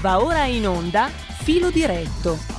Va ora in onda Filo diretto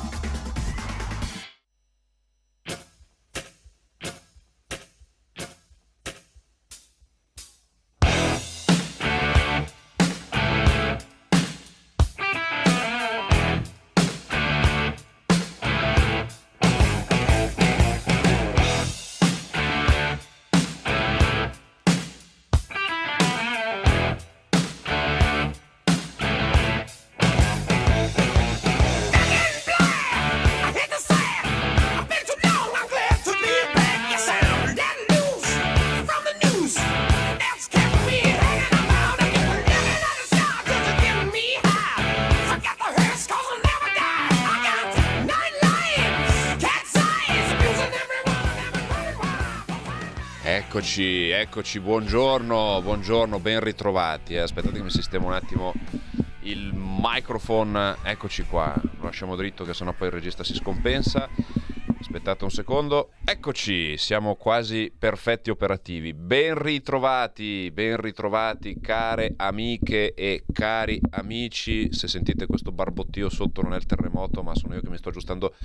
Eccoci, buongiorno, buongiorno, ben ritrovati. Eh. Aspettate che mi sistemo un attimo il microphone. Eccoci qua, lo lasciamo dritto che sennò poi il regista si scompensa. Aspettate un secondo. Eccoci, siamo quasi perfetti operativi. Ben ritrovati, ben ritrovati care amiche e cari amici. Se sentite questo barbottio sotto non è il terremoto, ma sono io che mi sto aggiustando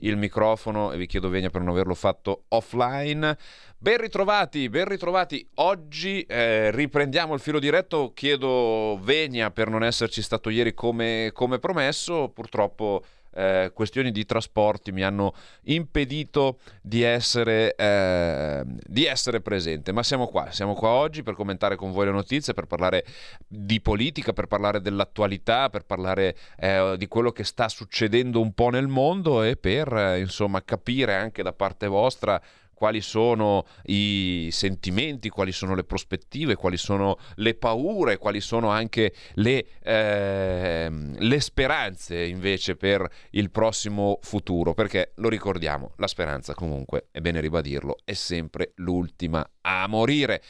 il microfono e vi chiedo venia per non averlo fatto offline. Ben ritrovati, ben ritrovati. Oggi eh, riprendiamo il filo diretto. Chiedo venia per non esserci stato ieri come, come promesso. Purtroppo eh, questioni di trasporti mi hanno impedito di essere, eh, di essere presente. Ma siamo qua, siamo qua oggi per commentare con voi le notizie, per parlare di politica, per parlare dell'attualità, per parlare eh, di quello che sta succedendo un po' nel mondo e per eh, insomma capire anche da parte vostra quali sono i sentimenti, quali sono le prospettive, quali sono le paure, quali sono anche le, eh, le speranze invece per il prossimo futuro, perché lo ricordiamo, la speranza comunque, è bene ribadirlo, è sempre l'ultima a morire.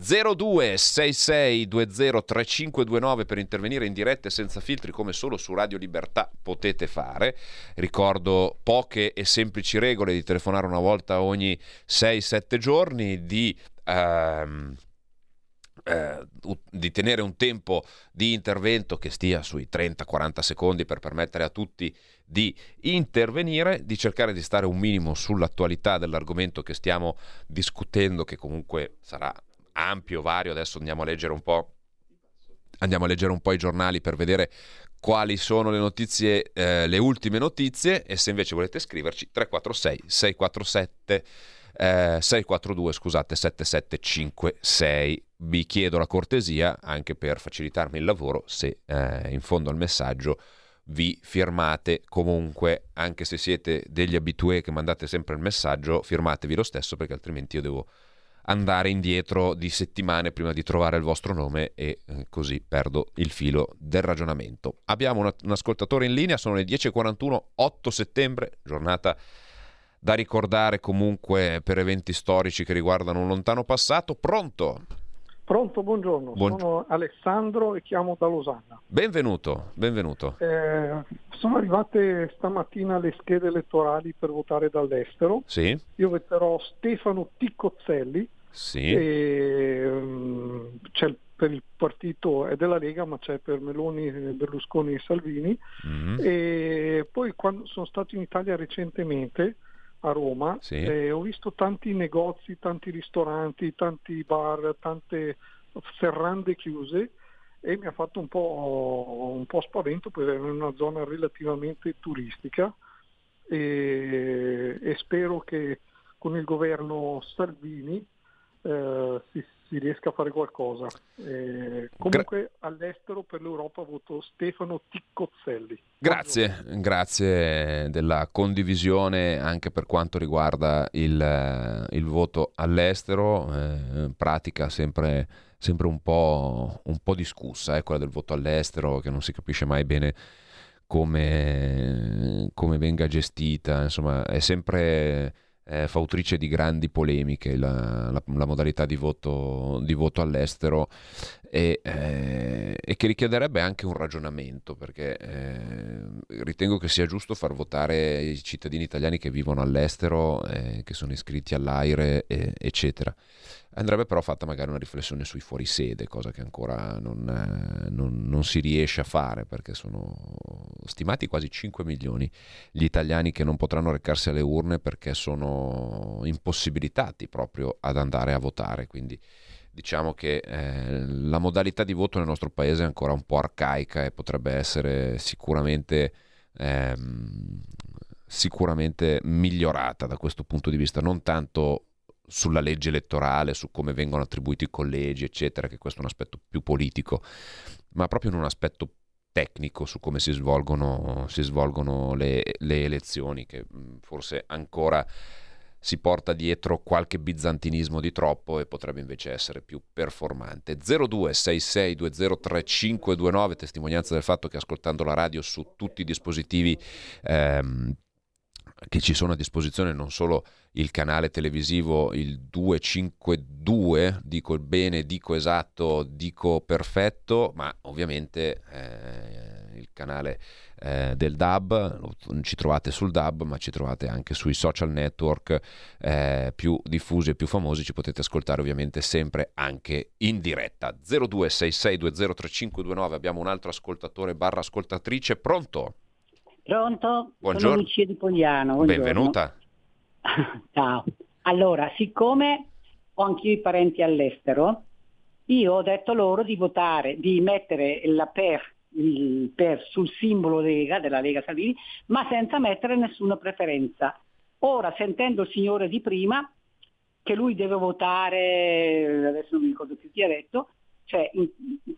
0266203529 per intervenire in diretta e senza filtri come solo su Radio Libertà potete fare. Ricordo poche e semplici regole di telefonare una volta ogni 6-7 giorni, di... Ehm, eh, di tenere un tempo di intervento che stia sui 30-40 secondi per permettere a tutti di intervenire, di cercare di stare un minimo sull'attualità dell'argomento che stiamo discutendo, che comunque sarà ampio, vario. Adesso andiamo a leggere un po'. Andiamo a leggere un po' i giornali per vedere quali sono le notizie, eh, le ultime notizie. E se invece volete scriverci, 346 647 eh, 642 scusate 7756. Vi chiedo la cortesia anche per facilitarmi il lavoro se eh, in fondo al messaggio vi firmate comunque, anche se siete degli abitué che mandate sempre il messaggio, firmatevi lo stesso perché altrimenti io devo andare indietro di settimane prima di trovare il vostro nome e eh, così perdo il filo del ragionamento. Abbiamo una, un ascoltatore in linea, sono le 10.41, 8 settembre, giornata da ricordare comunque per eventi storici che riguardano un lontano passato. Pronto? Pronto, buongiorno, Buong... sono Alessandro e chiamo da Losanna. Benvenuto, benvenuto. Eh, sono arrivate stamattina le schede elettorali per votare dall'estero. Sì. Io voterò Stefano Ticcozzelli. Sì. E, um, c'è per il partito è della Lega, ma c'è per Meloni, Berlusconi e Salvini. Mm-hmm. E poi quando sono stato in Italia recentemente a Roma, sì. eh, ho visto tanti negozi, tanti ristoranti, tanti bar, tante serrande chiuse e mi ha fatto un po', un po spavento perché è una zona relativamente turistica e, e spero che con il governo Salvini eh, si, si riesca a fare qualcosa. Eh, comunque Gra- all'estero per l'Europa voto Stefano Ticcozzelli. Grazie, grazie della condivisione anche per quanto riguarda il, il voto all'estero, eh, pratica sempre, sempre un, po', un, po', discussa, eh, quella del voto all'estero che non si capisce mai bene come, come venga gestita, insomma è sempre eh, fautrice di grandi polemiche la, la, la modalità di voto, di voto all'estero e, eh, e, che richiederebbe anche un ragionamento perché eh, ritengo che sia giusto far votare i cittadini italiani che vivono all'estero, eh, che sono iscritti all'AIRE, eccetera. Andrebbe però fatta magari una riflessione sui fuorisede, cosa che ancora non, eh, non, non, si riesce a fare perché sono stimati quasi 5 milioni gli italiani che non potranno recarsi alle urne perché sono impossibilitati proprio ad andare a votare. Quindi diciamo che eh, la modalità di voto nel nostro paese è ancora un po' arcaica e potrebbe essere sicuramente... Ehm, sicuramente migliorata da questo punto di vista, non tanto sulla legge elettorale, su come vengono attribuiti i collegi, eccetera, che questo è un aspetto più politico, ma proprio in un aspetto tecnico su come si svolgono, si svolgono le, le, elezioni, che forse ancora si porta dietro qualche bizantinismo di troppo e potrebbe invece essere più performante. 0266203529, testimonianza del fatto che ascoltando la radio su tutti i dispositivi ehm, che ci sono a disposizione non solo il canale televisivo il 252, dico il bene, dico esatto, dico perfetto, ma ovviamente eh, il canale eh, del DAB, ci trovate sul DAB, ma ci trovate anche sui social network eh, più diffusi e più famosi, ci potete ascoltare ovviamente sempre anche in diretta. 0266203529, abbiamo un altro ascoltatore barra ascoltatrice, pronto? Pronto? Buongiorno. Sono Lucia di Pogliano. Buongiorno. Benvenuta. Ciao. Allora, siccome ho anch'io i parenti all'estero, io ho detto loro di votare, di mettere la per, per sul simbolo Lega, della Lega Salvini, ma senza mettere nessuna preferenza. Ora, sentendo il signore di prima, che lui deve votare, adesso non mi ricordo più chi ha detto, cioè,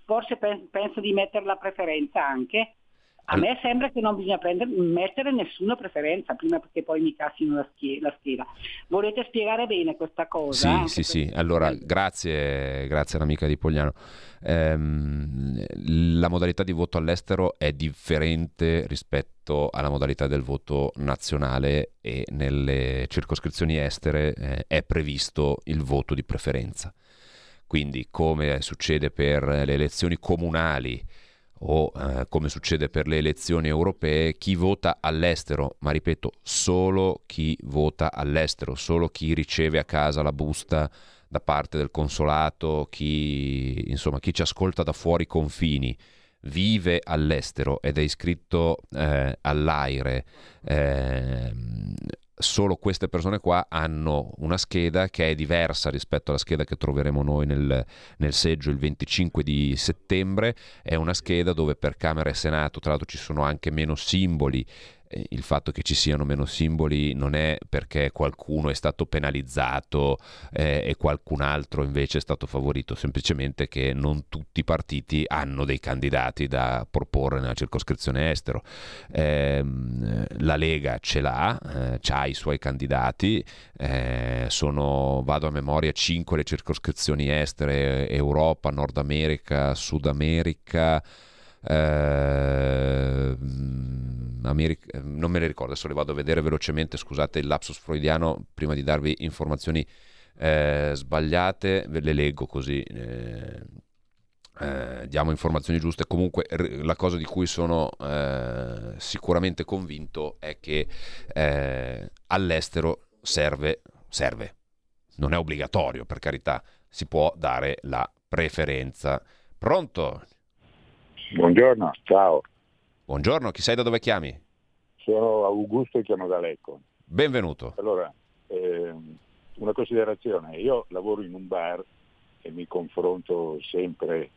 forse penso di mettere la preferenza anche, a me sembra che non bisogna prendere, mettere nessuna preferenza prima che poi mi cassino la, scheda. La scheda. Volete spiegare bene questa cosa? Sì, sì, sì. Allora, grazie, grazie all'amica di Pogliano. Ehm, la modalità di voto all'estero è differente rispetto alla modalità del voto nazionale e nelle circoscrizioni estere eh, è previsto il voto di preferenza. Quindi, come succede per le elezioni comunali, o eh, come succede per le elezioni europee, chi vota all'estero, ma ripeto, solo chi vota all'estero, solo chi riceve a casa la busta da parte del consolato, chi, insomma, chi ci ascolta da fuori confini, vive all'estero ed è iscritto eh, all'AIRE, eh, solo queste persone qua hanno una scheda che è diversa rispetto alla scheda che troveremo noi nel, nel, seggio il 25 di settembre, è una scheda dove per Camera e Senato tra l'altro ci sono anche meno simboli il fatto che ci siano meno simboli non è perché qualcuno è stato penalizzato eh, e qualcun altro invece è stato favorito, semplicemente che non tutti i partiti hanno dei candidati da proporre nella circoscrizione estero. Eh, la Lega ce l'ha, eh, ha i suoi candidati, eh, sono, vado a memoria, 5 le circoscrizioni estere, Europa, Nord America, Sud America. Eh, America, non me le ricordo, adesso le vado a vedere velocemente, scusate il lapsus freudiano, prima di darvi informazioni eh, sbagliate, ve le leggo così eh, eh, diamo informazioni giuste. Comunque la cosa di cui sono eh, sicuramente convinto è che eh, all'estero serve, serve, non è obbligatorio per carità, si può dare la preferenza. Pronto? Buongiorno, ciao. Buongiorno, chi sei da dove chiami? Sono Augusto e chiamo da Lecco. Benvenuto. Allora, eh, una considerazione, io lavoro in un bar e mi confronto sempre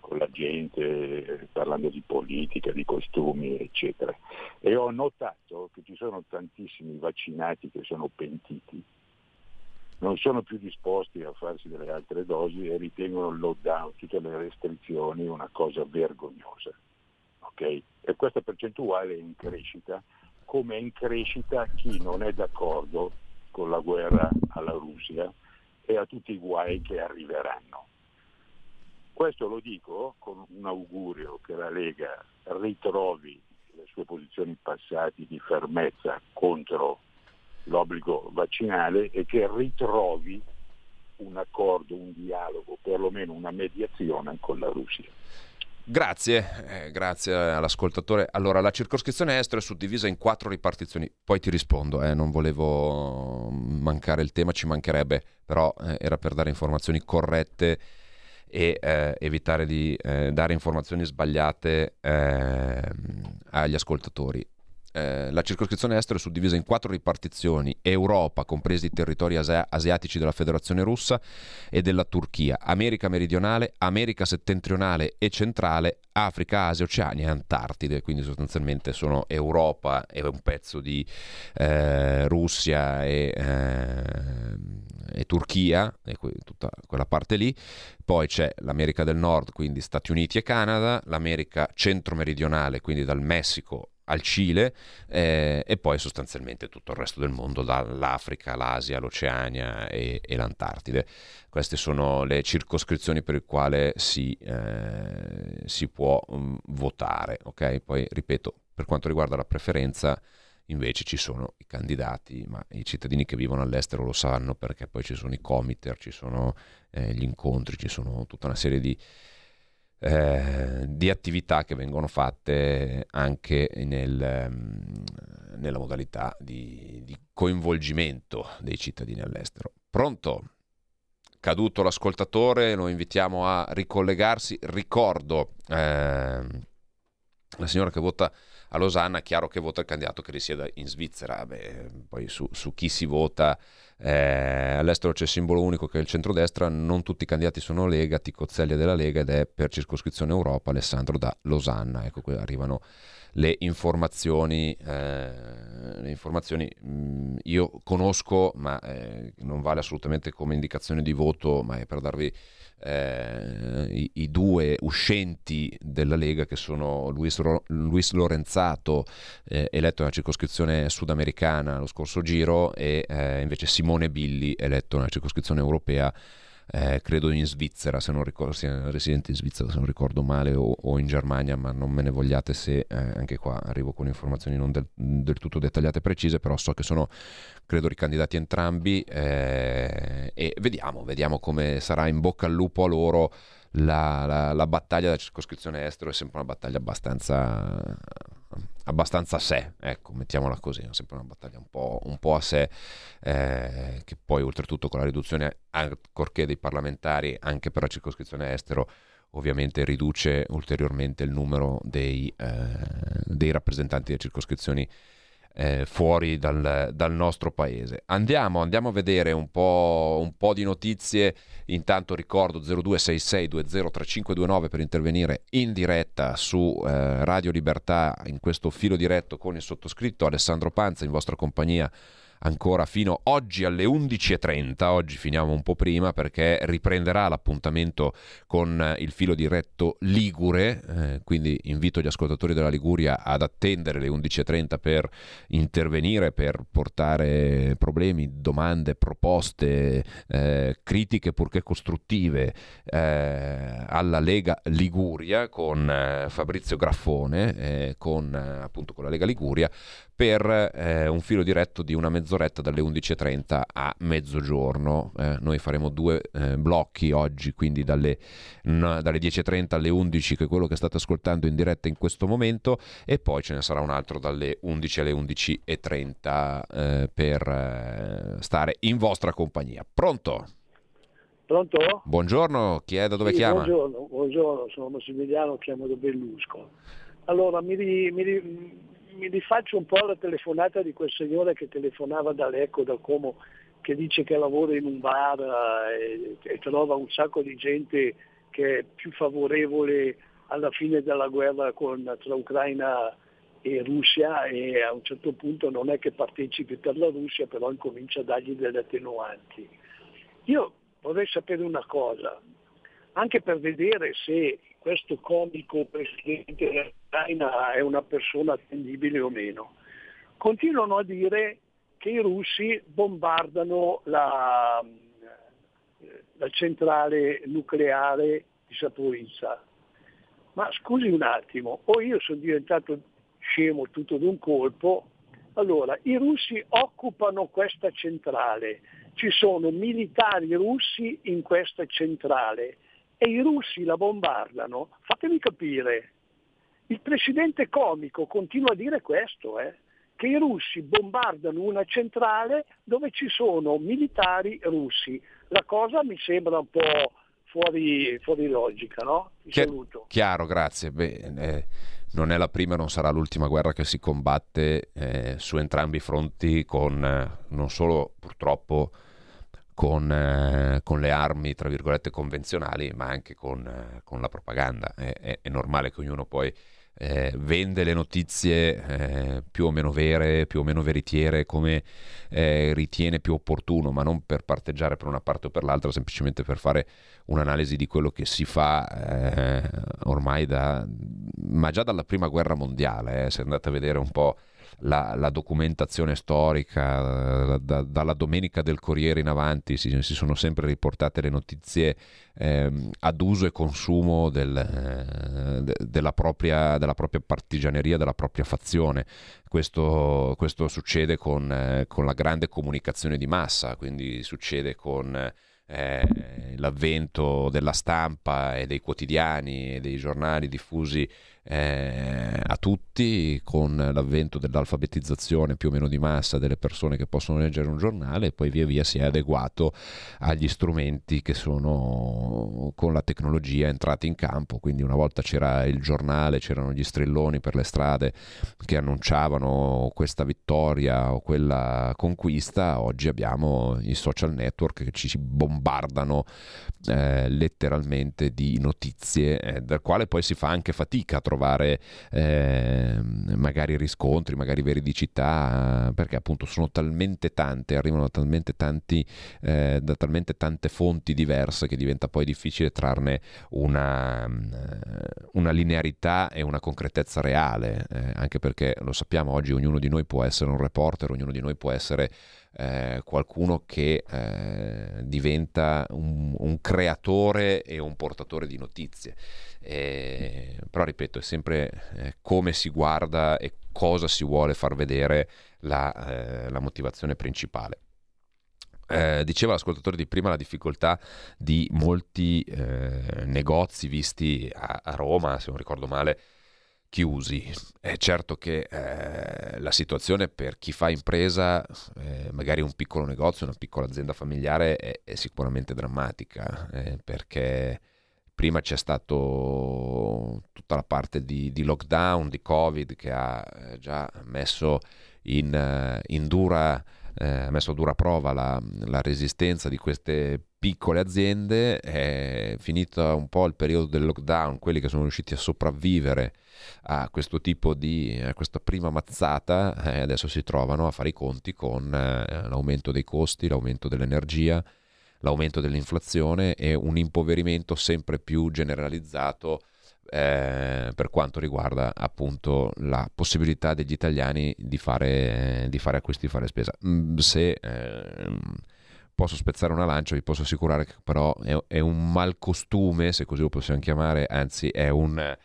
con la gente parlando di politica, di costumi, eccetera. E ho notato che ci sono tantissimi vaccinati che sono pentiti, non sono più disposti a farsi delle altre dosi e ritengono il lockdown, tutte le restrizioni una cosa vergognosa okay? e questa percentuale è in crescita, come è in crescita chi non è d'accordo con la guerra alla Russia e a tutti i guai che arriveranno. Questo lo dico con un augurio che la Lega ritrovi le sue posizioni passate di fermezza contro l'obbligo vaccinale e che ritrovi un accordo, un dialogo, perlomeno una mediazione con la Russia. Grazie, eh, grazie all'ascoltatore. Allora, la circoscrizione estero è suddivisa in quattro ripartizioni, poi ti rispondo, eh, non volevo mancare il tema, ci mancherebbe, però eh, era per dare informazioni corrette e eh, evitare di eh, dare informazioni sbagliate ehm, agli ascoltatori. Eh, la circoscrizione estero è suddivisa in quattro ripartizioni, Europa, compresi i territori ase- asiatici della Federazione Russa e della Turchia, America meridionale, America settentrionale e centrale, Africa, Asia, Oceania e Antartide, quindi sostanzialmente sono Europa e un pezzo di eh, Russia e, eh, e Turchia, e tutta quella parte lì, poi c'è l'America del Nord, quindi Stati Uniti e Canada, l'America centro-meridionale, quindi dal Messico al Cile eh, e poi sostanzialmente tutto il resto del mondo, dall'Africa, l'Asia, l'Oceania e, e, l'Antartide. Queste sono le circoscrizioni per le quali si, eh, si può um, votare. Okay? Poi, ripeto, per quanto riguarda la preferenza, invece ci sono i candidati, ma i cittadini che vivono all'estero lo sanno perché poi ci sono i comiter, ci sono eh, gli incontri, ci sono tutta una serie di eh, di attività che vengono fatte anche nel, mm, nella modalità di, di, coinvolgimento dei cittadini all'estero. Pronto? Caduto l'ascoltatore, lo invitiamo a ricollegarsi. Ricordo eh, la signora che vota a Losanna, chiaro che vota il candidato che risieda in Svizzera, Beh, poi su, su chi si vota eh, all'estero c'è il simbolo unico che è il centrodestra, non tutti i candidati sono Lega, Ticozzelli è della Lega ed è per circoscrizione Europa Alessandro da Losanna. Ecco, qui arrivano le informazioni. Eh, le informazioni mh, mm, io conosco, ma eh, non vale assolutamente come indicazione di voto, ma è per darvi eh, i, i, due uscenti della Lega che sono Luis, Luis Lorenzato, eh, eletto nella circoscrizione sudamericana lo scorso giro, e eh, invece Simone Billi, eletto nella circoscrizione europea eh, credo in Svizzera, se non ricordo, sia residente in Svizzera se non ricordo male, o, o in Germania, ma non me ne vogliate se eh, anche qua arrivo con informazioni non del, del, tutto dettagliate e precise, però so che sono, credo, ricandidati entrambi eh, e vediamo, vediamo come sarà in bocca al lupo a loro. La, la, la battaglia della circoscrizione estero è sempre una battaglia abbastanza abbastanza a sé, ecco, mettiamola così, è sempre una battaglia un po', un po a sé, eh, che poi oltretutto con la riduzione, ancorché dei parlamentari, anche per la circoscrizione estero, ovviamente riduce ulteriormente il numero dei, eh, dei rappresentanti delle circoscrizioni eh, fuori dal, dal, nostro paese. Andiamo, andiamo a vedere un po', un po', di notizie. Intanto ricordo 0266203529 per intervenire in diretta su eh, Radio Libertà in questo filo diretto con il sottoscritto Alessandro Panza in vostra compagnia ancora fino oggi alle 11.30, oggi finiamo un po' prima perché riprenderà l'appuntamento con il filo diretto Ligure, eh, quindi invito gli ascoltatori della Liguria ad attendere le 11.30 per intervenire, per portare problemi, domande, proposte, eh, critiche purché costruttive eh, alla Lega Liguria con eh, Fabrizio Graffone, eh, con appunto con la Lega Liguria per eh, un filo diretto di una mezz'oretta dalle 11.30 a mezzogiorno. Eh, noi faremo due eh, blocchi oggi, quindi dalle, n- dalle 10.30 alle 11, che è quello che state ascoltando in diretta in questo momento, e poi ce ne sarà un altro dalle 11 alle 11.30 eh, per eh, stare in vostra compagnia. Pronto? Pronto? Buongiorno, chi è da dove sì, chiama? Buongiorno, buongiorno, sono Massimiliano, chiamo da Bellusco. Allora, mi, mi, mi rifaccio un po' alla telefonata di quel signore che telefonava da Lecco, da Como, che dice che lavora in un bar eh, e, e trova un sacco di gente che è più favorevole alla fine della guerra con, tra Ucraina e Russia e a un certo punto non è che partecipi per la Russia, però incomincia a dargli delle attenuanti. Io vorrei sapere una cosa, anche per vedere se questo comico presidente dell'Ucraina è una persona attendibile o meno. Continuano a dire che i russi bombardano la, la centrale nucleare di Saporizza. Ma scusi un attimo, o io sono diventato scemo tutto d'un colpo, Allora, i russi occupano questa centrale, ci sono militari russi in questa centrale e i russi la bombardano. Fatemi capire, il presidente comico continua a dire questo, eh, che i russi bombardano una centrale dove ci sono militari russi. La cosa mi sembra un po' fuori, fuori logica, no? Ti Chi- saluto. Chiaro, grazie. Beh, eh, non è la prima e non sarà l'ultima guerra che si combatte eh, su entrambi i fronti con eh, non solo purtroppo con, eh, con le armi, tra virgolette, convenzionali, ma anche con, eh, con la propaganda. È, è- è normale che ognuno poi eh, vende le notizie eh, più o meno vere, più o meno veritiere, come eh, ritiene più opportuno, ma non per parteggiare per una parte o per l'altra, semplicemente per fare un'analisi di quello che si fa eh, ormai da, ma già dalla prima guerra mondiale, eh, se andate a vedere un po' la, la documentazione storica, eh, da- dalla domenica del Corriere in avanti si, si sono sempre riportate le notizie ehm, ad uso e consumo del, eh, de- della, propria, della propria partigianeria, della propria fazione. Questo, questo succede con, eh, con la grande comunicazione di massa, quindi succede con eh, l'avvento della stampa e dei quotidiani e dei giornali diffusi eh, a tutti, con l'avvento dell'alfabetizzazione più o meno di massa delle persone che possono leggere un giornale e poi via via si è adeguato agli strumenti che sono con la tecnologia entrati in campo. Quindi una volta c'era il giornale, c'erano gli strilloni per le strade che annunciavano questa vittoria o quella conquista, oggi abbiamo i social network che ci bombardano eh, letteralmente di notizie, eh, dal quale poi si fa anche fatica a trovare eh, magari riscontri, magari veridicità, perché appunto sono talmente tante, arrivano talmente, tanti, eh, da talmente tante fonti diverse che diventa poi difficile trarne una, una linearità e una concretezza reale, eh, anche perché lo sappiamo oggi ognuno di noi può essere un reporter, ognuno di noi può essere eh, qualcuno che eh, diventa un, un creatore e un portatore di notizie. Eh, però ripeto, è sempre eh, come si guarda e cosa si vuole far vedere la, eh, la motivazione principale. Eh, diceva l'ascoltatore di prima la difficoltà di molti eh, negozi visti a, a Roma, se non ricordo male, chiusi. È certo che eh, la situazione per chi fa impresa, eh, magari un piccolo negozio, una piccola azienda familiare, è, è sicuramente drammatica, eh, perché prima c'è stato tutta la parte di, di lockdown, di Covid, che ha eh, già messo in, eh, in dura, eh, messo a dura prova la, la resistenza di queste piccole aziende, è finito un po' il periodo del lockdown, quelli che sono riusciti a sopravvivere a questo tipo di a questa prima mazzata eh, adesso si trovano a fare i conti con eh, l'aumento dei costi, l'aumento dell'energia, l'aumento dell'inflazione e un impoverimento sempre più generalizzato eh, per quanto riguarda appunto la possibilità degli italiani di fare, di fare acquisti, di fare spesa. Mm, se ehm, posso spezzare una lancia, vi posso assicurare che però è, è un malcostume, se così lo possiamo chiamare, anzi è un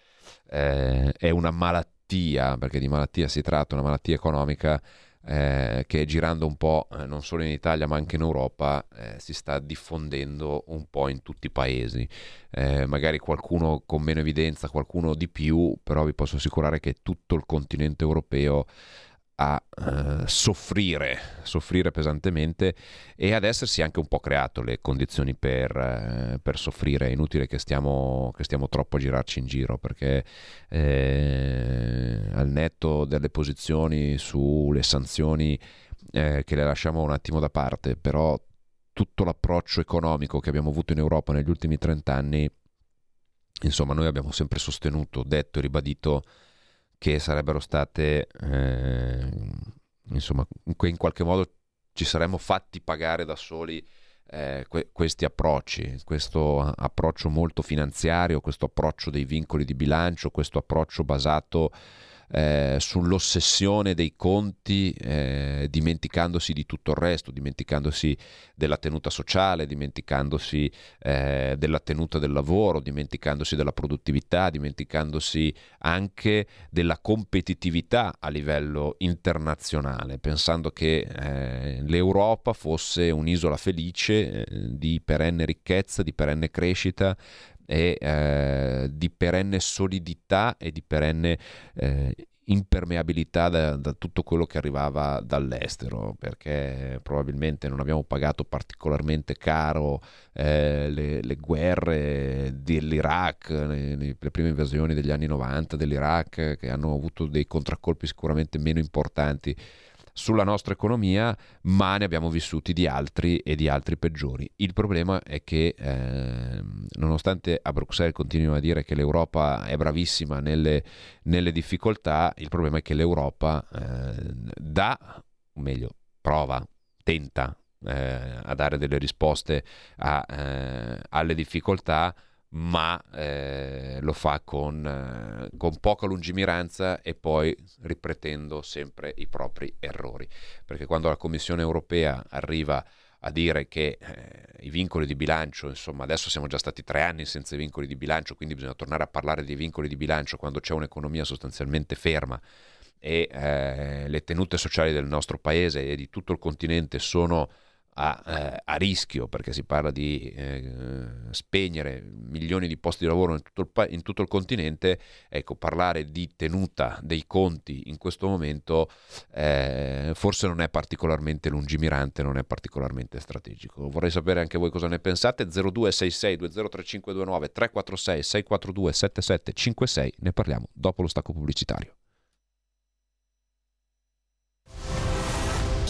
eh, è una malattia, perché di malattia si tratta, una malattia economica eh, che girando un po' eh, non solo in Italia ma anche in Europa eh, si sta diffondendo un po' in tutti i paesi. Eh, magari qualcuno con meno evidenza, qualcuno di più, però vi posso assicurare che tutto il continente europeo a eh, soffrire, soffrire pesantemente e ad essersi anche un po' creato le condizioni per, eh, per soffrire. È inutile che stiamo, che stiamo, troppo a girarci in giro perché eh, al netto delle posizioni sulle sanzioni eh, che le lasciamo un attimo da parte, però tutto l'approccio economico che abbiamo avuto in Europa negli ultimi 30 anni, insomma noi abbiamo sempre sostenuto, detto e ribadito che sarebbero state, eh, insomma, in qualche modo ci saremmo fatti pagare da soli eh, que- questi approcci, questo approccio molto finanziario, questo approccio dei vincoli di bilancio, questo approccio basato eh, sull'ossessione dei conti, eh, dimenticandosi di tutto il resto, dimenticandosi della tenuta sociale, dimenticandosi eh, della tenuta del lavoro, dimenticandosi della produttività, dimenticandosi anche della competitività a livello internazionale, pensando che eh, l'Europa fosse un'isola felice eh, di perenne ricchezza, di perenne crescita, e eh, di perenne solidità e di perenne eh, impermeabilità da, da, tutto quello che arrivava dall'estero, perché probabilmente non abbiamo pagato particolarmente caro eh, le, le, guerre dell'Iraq, le, le, prime invasioni degli anni 90 dell'Iraq, che hanno avuto dei contraccolpi sicuramente meno importanti sulla nostra economia, ma ne abbiamo vissuti di altri e di altri peggiori. Il problema è che eh, nonostante a Bruxelles continuino a dire che l'Europa è bravissima nelle, nelle difficoltà, il problema è che l'Europa eh, dà, o meglio, prova, tenta eh, a dare delle risposte a, eh, alle difficoltà ma eh, lo fa con, eh, con, poca lungimiranza e poi ripetendo sempre i propri errori. Perché quando la Commissione europea arriva a dire che eh, i vincoli di bilancio, insomma adesso siamo già stati tre anni senza i vincoli di bilancio, quindi bisogna tornare a parlare di vincoli di bilancio quando c'è un'economia sostanzialmente ferma e eh, le tenute sociali del nostro paese e di tutto il continente sono a, eh, a, rischio perché si parla di eh, spegnere milioni di posti di lavoro in tutto, il, in tutto, il, continente, ecco, parlare di tenuta dei conti in questo momento eh, forse non è particolarmente lungimirante, non è particolarmente strategico. Vorrei sapere anche voi cosa ne pensate. 0266 203529 346 642 7756, ne parliamo dopo lo stacco pubblicitario.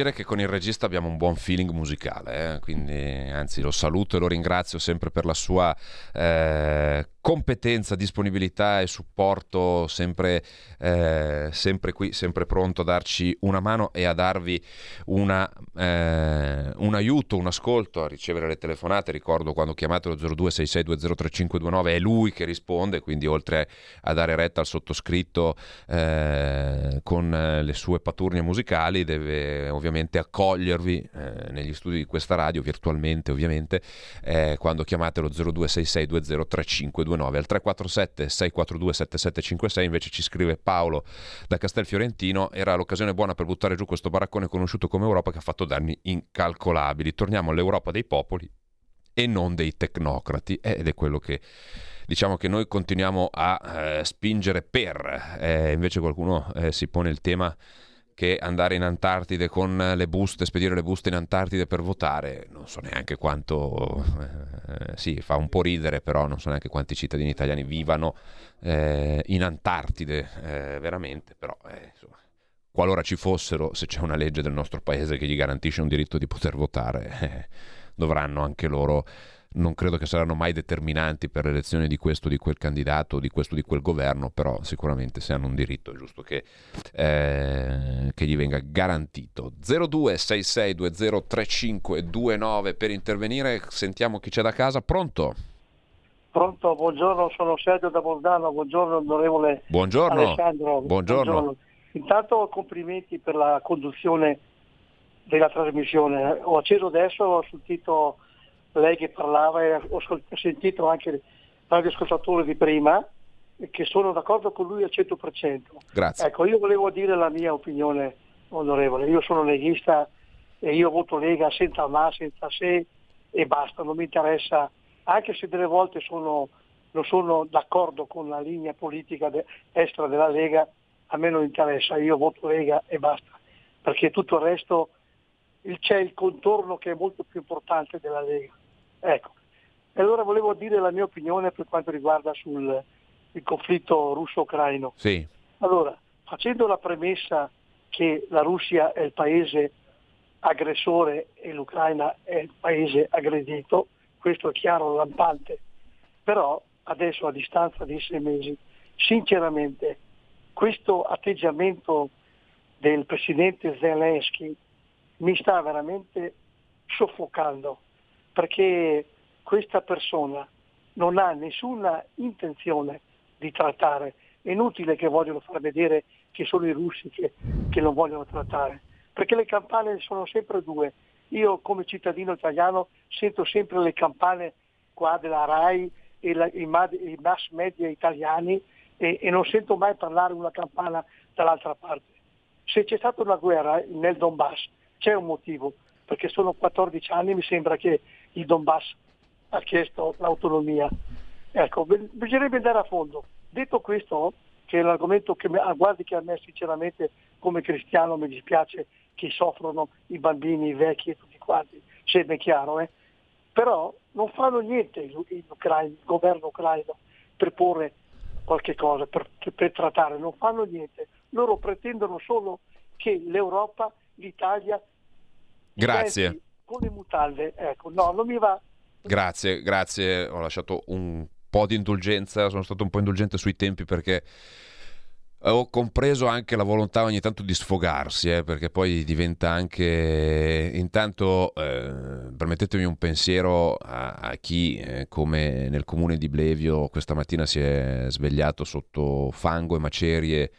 Dire che con il regista abbiamo un buon feeling musicale, eh? quindi anzi lo saluto e lo ringrazio sempre per la sua eh, competenza, disponibilità e supporto sempre, eh, sempre qui, sempre pronto a darci una mano e a darvi una, eh, un aiuto, un ascolto, a ricevere le telefonate. Ricordo quando chiamate lo 0266203529 è lui che risponde, quindi oltre a dare retta al sottoscritto eh, con le sue paturnie musicali deve ovviamente accogliervi eh, negli studi di questa radio, virtualmente ovviamente, eh, quando chiamate lo 0266203529 229 al 347 642 7756 invece ci scrive Paolo da Castelfiorentino era l'occasione buona per buttare giù questo baraccone conosciuto come Europa che ha fatto danni incalcolabili. Torniamo all'Europa dei popoli e non dei tecnocrati. Ed è quello che diciamo che noi continuiamo a eh, spingere per. Eh, invece qualcuno eh, si pone il tema che andare in Antartide con le buste, spedire le buste in Antartide per votare, non so neanche quanto, eh, sì, fa un po' ridere, però non so neanche quanti cittadini italiani vivano eh, in Antartide, eh, veramente, però eh, insomma, qualora ci fossero, se c'è una legge del nostro paese che gli garantisce un diritto di poter votare, eh, dovranno anche loro non credo che saranno mai determinanti per l'elezione di questo o di quel candidato o di questo o di quel governo, però sicuramente se hanno un diritto è giusto che, eh, che gli venga garantito. 0266203529 per intervenire, sentiamo chi c'è da casa, pronto? Pronto, buongiorno, sono Sergio da Bordano, buongiorno onorevole buongiorno. Alessandro. Buongiorno. buongiorno. Intanto complimenti per la conduzione della trasmissione. Ho acceso adesso, ho sentito lei che parlava e ho sentito anche i radioascoltatori di prima che sono d'accordo con lui al 100%. Grazie. Ecco, io volevo dire la mia opinione onorevole. Io sono leghista e io voto Lega senza ma, senza se e basta, non mi interessa, anche se delle volte sono, non sono d'accordo con la linea politica de, estera della Lega, a me non interessa, io voto Lega e basta, perché tutto il resto c'è il contorno che è molto più importante della Lega. Ecco. E allora volevo dire la mia opinione per quanto riguarda sul il conflitto russo-ucraino. Sì. Allora, facendo la premessa che la Russia è il paese aggressore e l'Ucraina è il paese aggredito, questo è chiaro, lampante, però adesso a distanza di sei mesi, sinceramente, questo atteggiamento del presidente Zelensky mi sta veramente soffocando perché questa persona non ha nessuna intenzione di trattare. È inutile che vogliono far vedere che sono i russi che, che non vogliono trattare, perché le campane sono sempre due. Io come cittadino italiano sento sempre le campane qua della RAI e la, i, i, mass media italiani e, e non sento mai parlare una campana dall'altra parte. Se c'è stata una guerra nel Donbass c'è un motivo, perché sono 14 anni mi sembra che il Donbass ha chiesto l'autonomia. Ecco, bisognerebbe andare a fondo. Detto questo, che è l'argomento che ah, guardi che a me sinceramente come cristiano mi dispiace che soffrono i bambini, i vecchi e tutti quanti, se è chiaro, eh? però non fanno niente il, il, il, governo ucraino per porre qualche cosa, per, per trattare, non fanno niente. Loro pretendono solo che l'Europa, l'Italia, Grazie con le mutande, ecco, no, non mi va. Grazie, grazie, ho lasciato un po' di indulgenza, sono stato un po' indulgente sui tempi perché ho compreso anche la volontà ogni tanto di sfogarsi, eh, perché poi diventa anche... Intanto eh, permettetemi un pensiero a, a chi, eh, come nel comune di Blevio, questa mattina si è svegliato sotto fango e macerie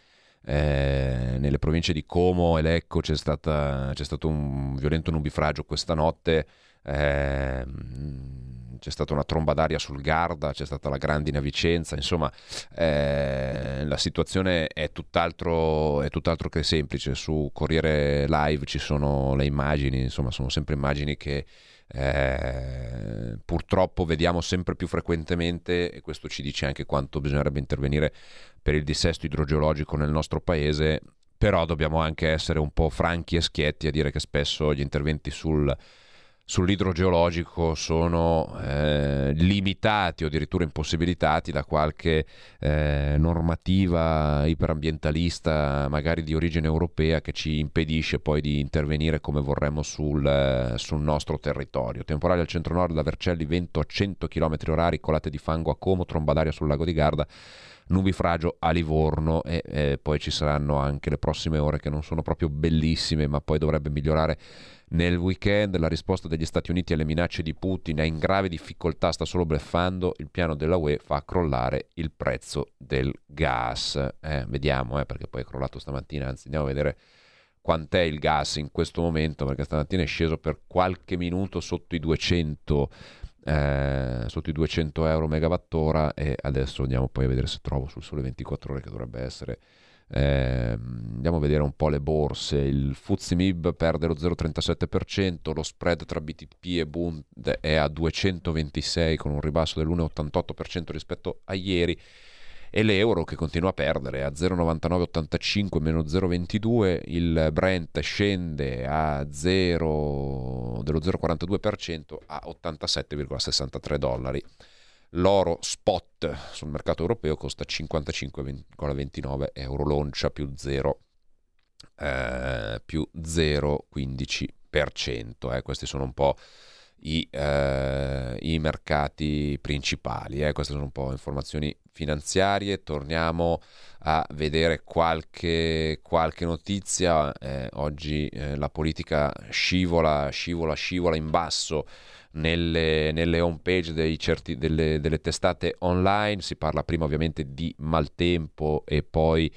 eh, nelle province di Como e Lecco c'è, stata, c'è stato un violento nubifragio questa notte, eh, c'è stata una tromba d'aria sul Garda, c'è stata la grandine a Vicenza, insomma eh, la situazione è tutt'altro, è tutt'altro, che semplice, su Corriere Live ci sono le immagini, insomma sono sempre immagini che eh, purtroppo vediamo sempre più frequentemente e questo ci dice anche quanto bisognerebbe intervenire per il dissesto idrogeologico nel nostro paese, però dobbiamo anche essere un po' franchi e schietti a dire che spesso gli interventi sul, sull'idrogeologico sono eh, limitati o addirittura impossibilitati da qualche eh, normativa iperambientalista, magari di origine europea, che ci impedisce poi di intervenire come vorremmo sul, sul nostro territorio. Temporale al centro-nord da Vercelli, vento a 100 km h colate di fango a Como, tromba d'aria sul lago di Garda nubifragio a Livorno e eh, poi ci saranno anche le prossime ore che non sono proprio bellissime ma poi dovrebbe migliorare nel weekend la risposta degli Stati Uniti alle minacce di Putin è in grave difficoltà, sta solo bleffando, il piano della UE fa crollare il prezzo del gas. Eh, vediamo, eh, perché poi è crollato stamattina, anzi andiamo a vedere quant'è il gas in questo momento, perché stamattina è sceso per qualche minuto sotto i 200 eh, sotto i 200 euro megawattora e adesso andiamo poi a vedere se trovo sul sole 24 ore che dovrebbe essere eh, andiamo a vedere un po' le borse. Il Fuzzi Mib perde lo 0,37%, lo spread tra BTP e Bund è a 226 con un ribasso dell'1,88% rispetto a ieri e l'euro che continua a perdere a 0,9985 meno 0,22, il Brent scende a 0, dello 0,42% a 87,63 dollari. L'oro spot sul mercato europeo costa 55,29 euro l'oncia più 0, eh, più 0,15%. Eh. Questi sono un po' i, eh, i mercati principali. Eh. Queste sono un po' informazioni finanziarie. Torniamo a vedere qualche, qualche notizia. Eh, oggi eh, la politica scivola, scivola, scivola in basso nelle, nelle home page certi, delle, delle testate online. Si parla prima ovviamente di maltempo e poi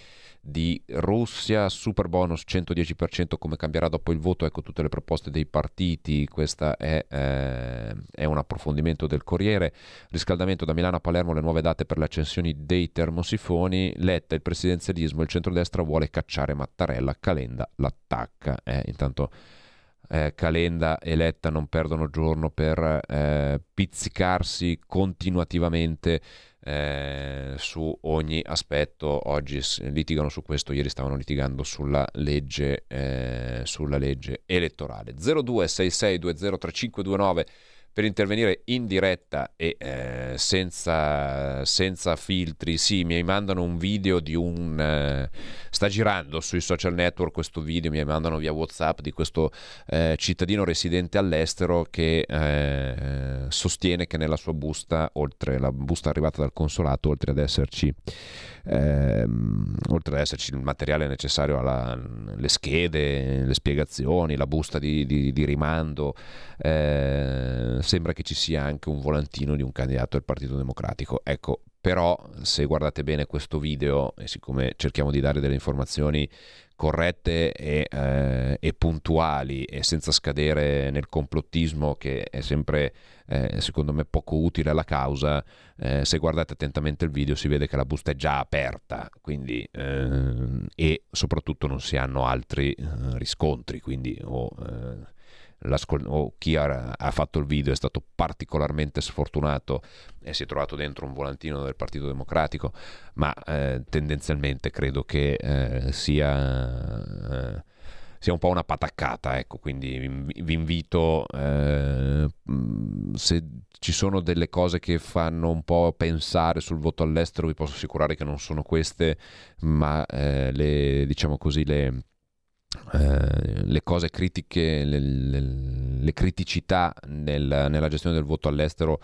di Russia, super bonus 110% come cambierà dopo il voto, ecco tutte le proposte dei partiti, questo è, eh, è, un approfondimento del Corriere, riscaldamento da Milano a Palermo, le nuove date per le accensioni dei termosifoni, Letta il presidenzialismo, il centrodestra vuole cacciare Mattarella, Calenda l'attacca, eh, intanto eh, Calenda e Letta non perdono giorno per eh, pizzicarsi continuativamente eh, su ogni aspetto. Oggi litigano su questo, ieri stavano litigando sulla legge, eh, sulla legge elettorale. 0266203529 per intervenire in diretta e eh, senza, senza, filtri. Sì, mi mandano un video di un... Eh, sta girando sui social network questo video, mi mandano via Whatsapp di questo eh, cittadino residente all'estero che eh, sostiene che nella sua busta, oltre la busta arrivata dal consolato, oltre ad esserci ehm, oltre ad esserci il materiale necessario alle schede, le spiegazioni, la busta di, di, di rimando, eh, sembra che ci sia anche un volantino di un candidato del Partito Democratico. Ecco, però se guardate bene questo video e siccome cerchiamo di dare delle informazioni corrette e, eh, e, puntuali e senza scadere nel complottismo che è sempre eh, secondo me poco utile alla causa eh, se guardate attentamente il video si vede che la busta è già aperta quindi, eh, e soprattutto non si hanno altri eh, riscontri quindi o eh, o chi ha, ha, fatto il video è stato particolarmente sfortunato e si è trovato dentro un volantino del Partito Democratico, ma eh, tendenzialmente credo che eh, sia, eh, sia, un po' una pataccata, ecco, quindi vi, vi invito, eh, se ci sono delle cose che fanno un po' pensare sul voto all'estero, vi posso assicurare che non sono queste, ma eh, le, diciamo così, le eh, le cose critiche, le, le, le criticità nel, nella gestione del voto all'estero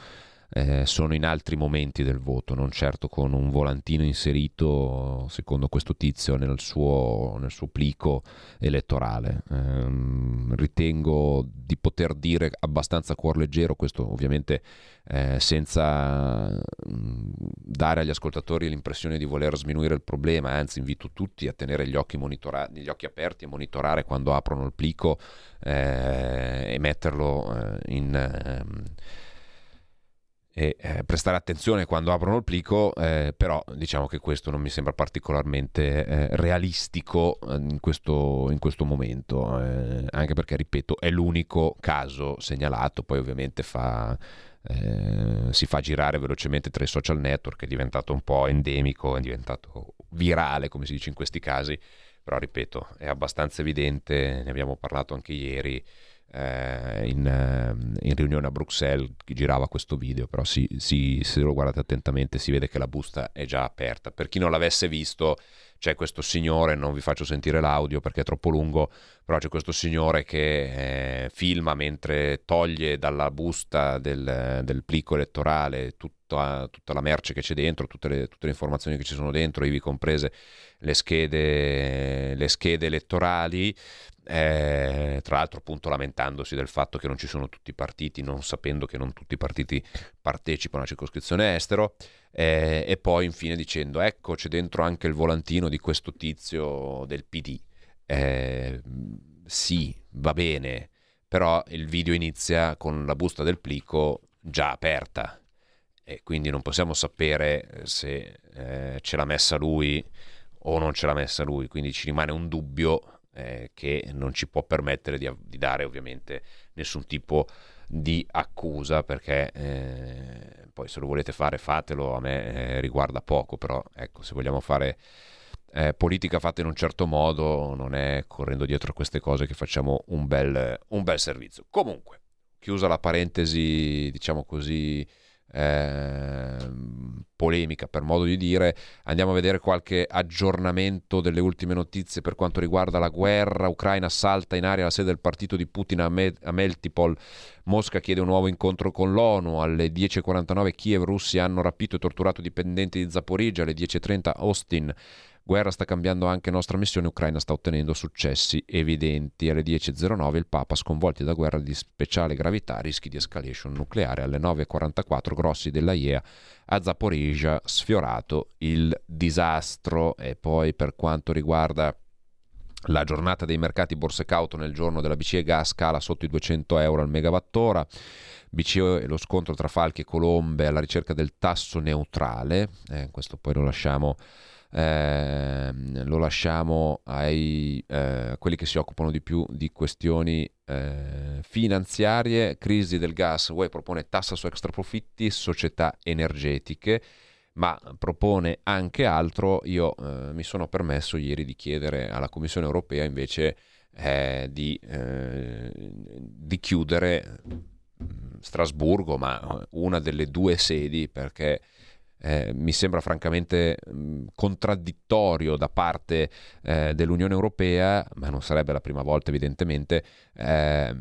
eh, sono in altri momenti del voto, non certo con un volantino inserito, secondo questo tizio, nel suo, nel suo plico elettorale. Eh, ritengo di poter dire abbastanza cuor leggero, questo ovviamente eh, senza mh, dare agli ascoltatori l'impressione di voler sminuire il problema, anzi invito tutti a tenere gli occhi, monitora- gli occhi aperti e monitorare quando aprono il plico eh, e metterlo eh, in ehm, e eh, prestare attenzione quando aprono il plico, eh, però diciamo che questo non mi sembra particolarmente eh, realistico eh, in questo, in questo momento, eh, anche perché, ripeto, è l'unico caso segnalato, poi ovviamente fa, eh, si fa girare velocemente tra i social network, è diventato un po' endemico, è diventato virale, come si dice in questi casi, però ripeto, è abbastanza evidente, ne abbiamo parlato anche ieri, eh, in, eh, in, riunione a Bruxelles girava questo video, però si, si, se lo guardate attentamente si vede che la busta è già aperta. Per chi non l'avesse visto, c'è questo signore, non vi faccio sentire l'audio perché è troppo lungo, però c'è questo signore che eh, filma mentre toglie dalla busta del, del plico elettorale tutta, tutta, la merce che c'è dentro, tutte le, tutte le, informazioni che ci sono dentro, ivi comprese le schede, le schede elettorali eh, tra l'altro appunto lamentandosi del fatto che non ci sono tutti i partiti, non sapendo che non tutti i partiti partecipano alla circoscrizione estero, eh, e poi infine dicendo ecco c'è dentro anche il volantino di questo tizio del PD. Eh, sì, va bene, però il video inizia con la busta del plico già aperta e quindi non possiamo sapere se eh, ce l'ha messa lui o non ce l'ha messa lui, quindi ci rimane un dubbio eh, che non ci può permettere di, di, dare ovviamente nessun tipo di accusa perché eh, poi se lo volete fare fatelo, a me eh, riguarda poco, però ecco se vogliamo fare eh, politica fatta in un certo modo non è correndo dietro a queste cose che facciamo un bel, un bel servizio. Comunque, chiusa la parentesi diciamo così eh, polemica per modo di dire, andiamo a vedere qualche aggiornamento delle ultime notizie per quanto riguarda la guerra, Ucraina salta in aria la sede del partito di Putin a, Me- a Meltipol, Mosca chiede un nuovo incontro con l'ONU, alle 10.49 Kiev, russi hanno rapito e torturato dipendenti di Zaporizia, alle 10.30 Austin, Guerra sta cambiando anche nostra missione, Ucraina sta ottenendo successi evidenti. Alle 10.09 il Papa, sconvolti da guerra di speciale gravità, rischi di escalation nucleare. Alle 9.44 grossi della IEA a Zaporizia, sfiorato il disastro. E poi per quanto riguarda la giornata dei mercati borse cauto nel giorno della BCE gas cala sotto i 200 euro al megawattora. BCE e lo scontro tra falchi e colombe alla ricerca del tasso neutrale. Eh, questo poi lo lasciamo eh, lo lasciamo ai eh, quelli che si occupano di più di questioni eh, finanziarie, crisi del gas, UE propone tassa su extraprofitti, società energetiche, ma propone anche altro. Io eh, mi sono permesso ieri di chiedere alla Commissione europea invece eh, di, eh, di chiudere mm, Strasburgo, ma una delle due sedi perché eh, mi sembra francamente mh, contraddittorio da parte eh, dell'Unione Europea, ma non sarebbe la prima volta evidentemente, eh,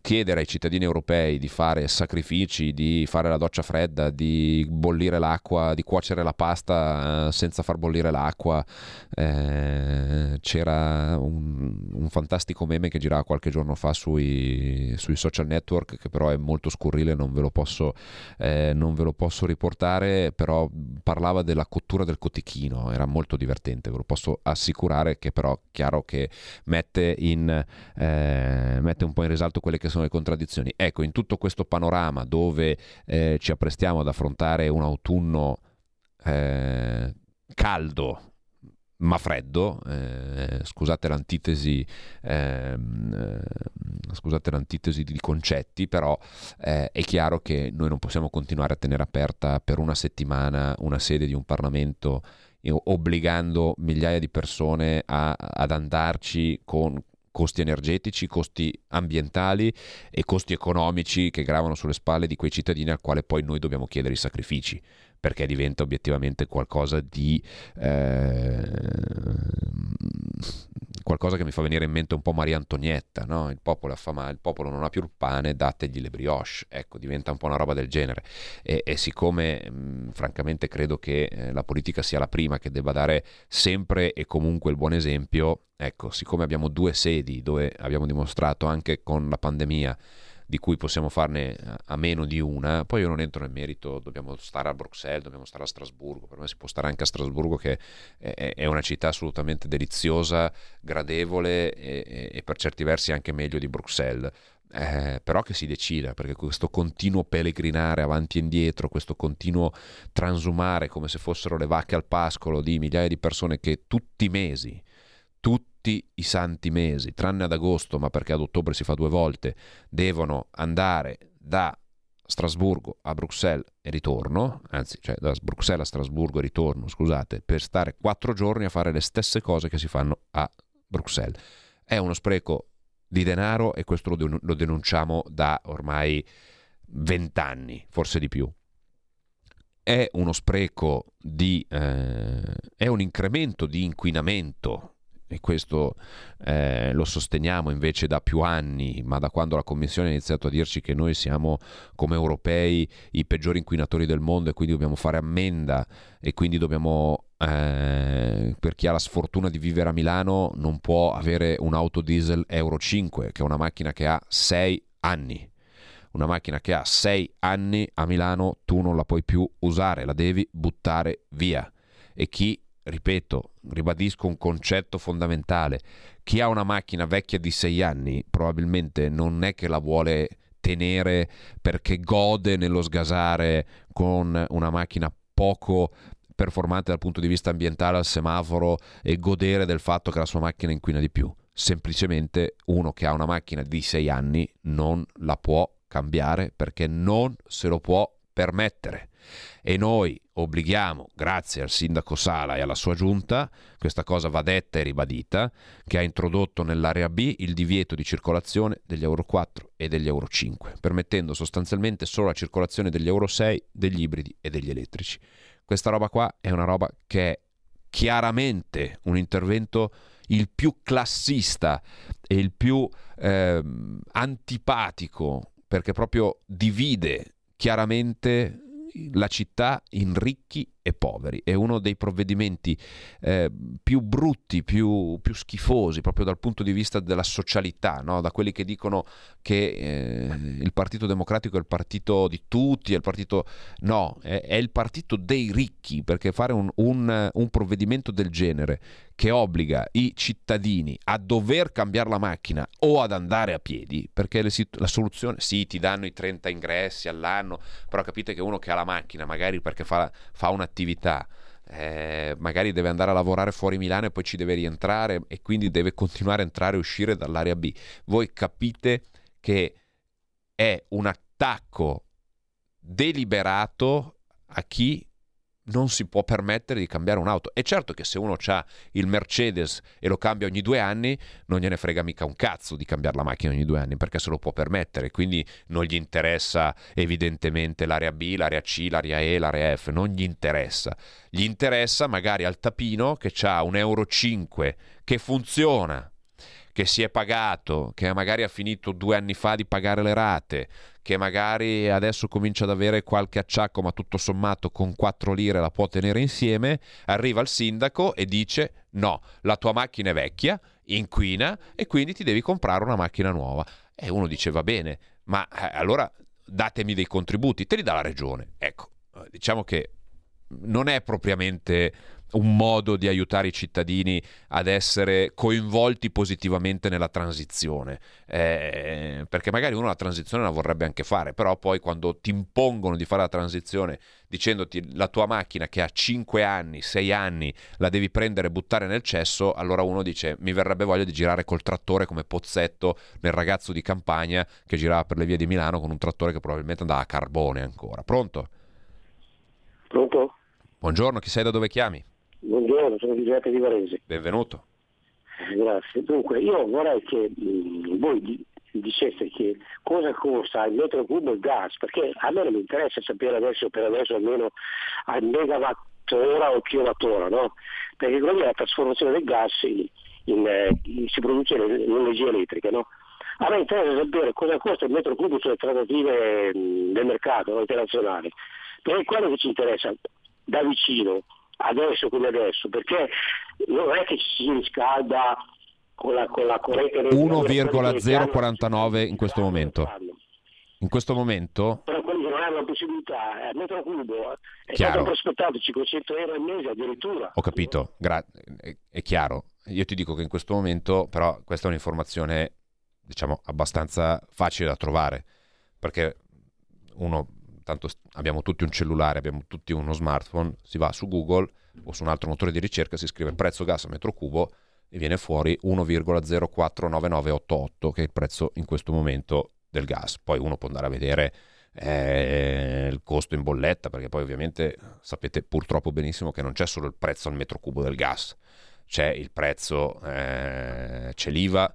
chiedere ai cittadini europei di fare sacrifici, di fare la doccia fredda, di bollire l'acqua, di cuocere la pasta eh, senza far bollire l'acqua. Eh, c'era un, un, fantastico meme che girava qualche giorno fa sui, sui, social network, che però è molto scurrile, non ve lo posso, eh, non ve lo posso riportare, però parlava della cottura del cotechino, era molto divertente, ve lo posso assicurare che però chiaro che mette in... Eh, mette un po' in risalto quelle che sono le contraddizioni. Ecco, in tutto questo panorama dove eh, ci apprestiamo ad affrontare un autunno eh, caldo, ma freddo, eh, scusate, l'antitesi, ehm, eh, scusate l'antitesi di concetti, però eh, è chiaro che noi non possiamo continuare a tenere aperta per una settimana una sede di un Parlamento obbligando migliaia di persone a, ad andarci con costi energetici, costi ambientali e costi economici che gravano sulle spalle di quei cittadini al quale poi noi dobbiamo chiedere i sacrifici perché diventa obiettivamente qualcosa di eh, qualcosa che mi fa venire in mente un po' Maria Antonietta, no? il popolo affama, il popolo non ha più il pane, dategli le brioche, ecco, diventa un po' una roba del genere e, e siccome mh, francamente credo che eh, la politica sia la prima che debba dare sempre e comunque il buon esempio, ecco, siccome abbiamo due sedi dove abbiamo dimostrato anche con la pandemia di cui possiamo farne a meno di una. Poi io non entro nel merito, dobbiamo stare a Bruxelles, dobbiamo stare a Strasburgo, per me si può stare anche a Strasburgo che è, una città assolutamente deliziosa, gradevole e, e per certi versi anche meglio di Bruxelles. Eh, però che si decida, perché questo continuo pellegrinare avanti e indietro, questo continuo transumare come se fossero le vacche al pascolo di migliaia di persone che tutti i mesi, tutti tutti i santi mesi, tranne ad agosto, ma perché ad ottobre si fa due volte, devono andare da Strasburgo a Bruxelles e ritorno, anzi, cioè da Bruxelles a Strasburgo e ritorno, scusate, per stare quattro giorni a fare le stesse cose che si fanno a Bruxelles. È uno spreco di denaro e questo lo, denunciamo da ormai vent'anni, forse di più. È uno spreco di... Eh, è un incremento di inquinamento e questo eh, lo sosteniamo invece da più anni, ma da quando la Commissione ha iniziato a dirci che noi siamo come europei i peggiori inquinatori del mondo e quindi dobbiamo fare ammenda e quindi dobbiamo, eh, per chi ha la sfortuna di vivere a Milano, non può avere un'auto diesel Euro 5, che è una macchina che ha 6 anni. Una macchina che ha 6 anni a Milano tu non la puoi più usare, la devi buttare via. E chi ripeto, ribadisco un concetto fondamentale, chi ha una macchina vecchia di 6 anni probabilmente non è che la vuole tenere perché gode nello sgasare con una macchina poco performante dal punto di vista ambientale al semaforo e godere del fatto che la sua macchina inquina di più. Semplicemente uno che ha una macchina di 6 anni non la può cambiare perché non se lo può permettere. E noi obblighiamo, grazie al sindaco Sala e alla sua giunta, questa cosa va detta e ribadita, che ha introdotto nell'area B il divieto di circolazione degli Euro 4 e degli Euro 5, permettendo sostanzialmente solo la circolazione degli Euro 6, degli ibridi e degli elettrici. Questa roba qua è una roba che è chiaramente un intervento il più classista e il più eh, antipatico perché proprio divide chiaramente la città in ricchi e poveri. È uno dei provvedimenti eh, più brutti, più, più, schifosi, proprio dal punto di vista della socialità, no? da quelli che dicono che eh, il Partito Democratico è il partito di tutti, è il partito... No, è, è il partito dei ricchi, perché fare un, un, un provvedimento del genere che obbliga i cittadini a dover cambiare la macchina o ad andare a piedi, perché le, la soluzione, sì, ti danno i 30 ingressi all'anno, però capite che uno che ha la macchina, magari perché fa, fa un'attività, eh, magari deve andare a lavorare fuori Milano e poi ci deve rientrare e quindi deve continuare a entrare e uscire dall'area B. Voi capite che è un attacco deliberato a chi non si può permettere di cambiare un'auto. È certo che se uno ha il Mercedes e lo cambia ogni due anni, non gliene frega mica un cazzo di cambiare la macchina ogni due anni perché se lo può permettere, quindi non gli interessa evidentemente l'area B, l'area C, l'area E, l'area F, non gli interessa. Gli interessa magari al tapino che ha un Euro 5 che funziona, che si è pagato, che magari ha finito due anni fa di pagare le rate, che magari adesso comincia ad avere qualche acciacco, ma tutto sommato con 4 lire la può tenere insieme, arriva il sindaco e dice no, la tua macchina è vecchia, inquina e quindi ti devi comprare una macchina nuova. E uno dice va bene, ma eh, allora datemi dei contributi, te li dà la regione. Ecco, diciamo che non è propriamente un modo di aiutare i cittadini ad essere coinvolti positivamente nella transizione. Eh, perché magari uno la transizione la vorrebbe anche fare, però poi quando ti impongono di fare la transizione dicendoti la tua macchina che ha 5 anni, 6 anni, la devi prendere e buttare nel cesso, allora uno dice mi verrebbe voglia di girare col trattore come Pozzetto nel ragazzo di campagna che girava per le vie di Milano con un trattore che probabilmente andava a carbone ancora. Pronto? Pronto? Buongiorno, chi sei da dove chiami? Buongiorno, sono Giuseppe di Varese. Benvenuto. Grazie. Dunque, io vorrei che mh, voi diceste che cosa costa il metro cubo il gas, perché a me non mi interessa sapere adesso per adesso almeno al megawattora o kilowattora, no? Perché quella è la trasformazione del gas in, in, in, si produce in energia elettrica, no? A me interessa sapere cosa costa il metro cubo sulle trattative del mercato no, internazionale, perché è quello che ci interessa da vicino adesso come adesso, perché non è che ci si riscalda con la, con la corrente 1,049 in questo momento. In questo momento? Però quelli che non hanno la possibilità, eh, metro cubo, eh, è stato prospettato 500 euro al mese addirittura. Ho capito, Gra- è, è chiaro. Io ti dico che in questo momento, però, questa è un'informazione, diciamo, abbastanza facile da trovare, perché uno tanto abbiamo tutti un cellulare, abbiamo tutti uno smartphone, si va su Google o su un altro motore di ricerca, si scrive prezzo gas a metro cubo e viene fuori 1,049988 che è il prezzo in questo momento del gas. Poi uno può andare a vedere eh, il costo in bolletta, perché poi ovviamente sapete purtroppo benissimo che non c'è solo il prezzo al metro cubo del gas, c'è il prezzo, eh, c'è l'IVA,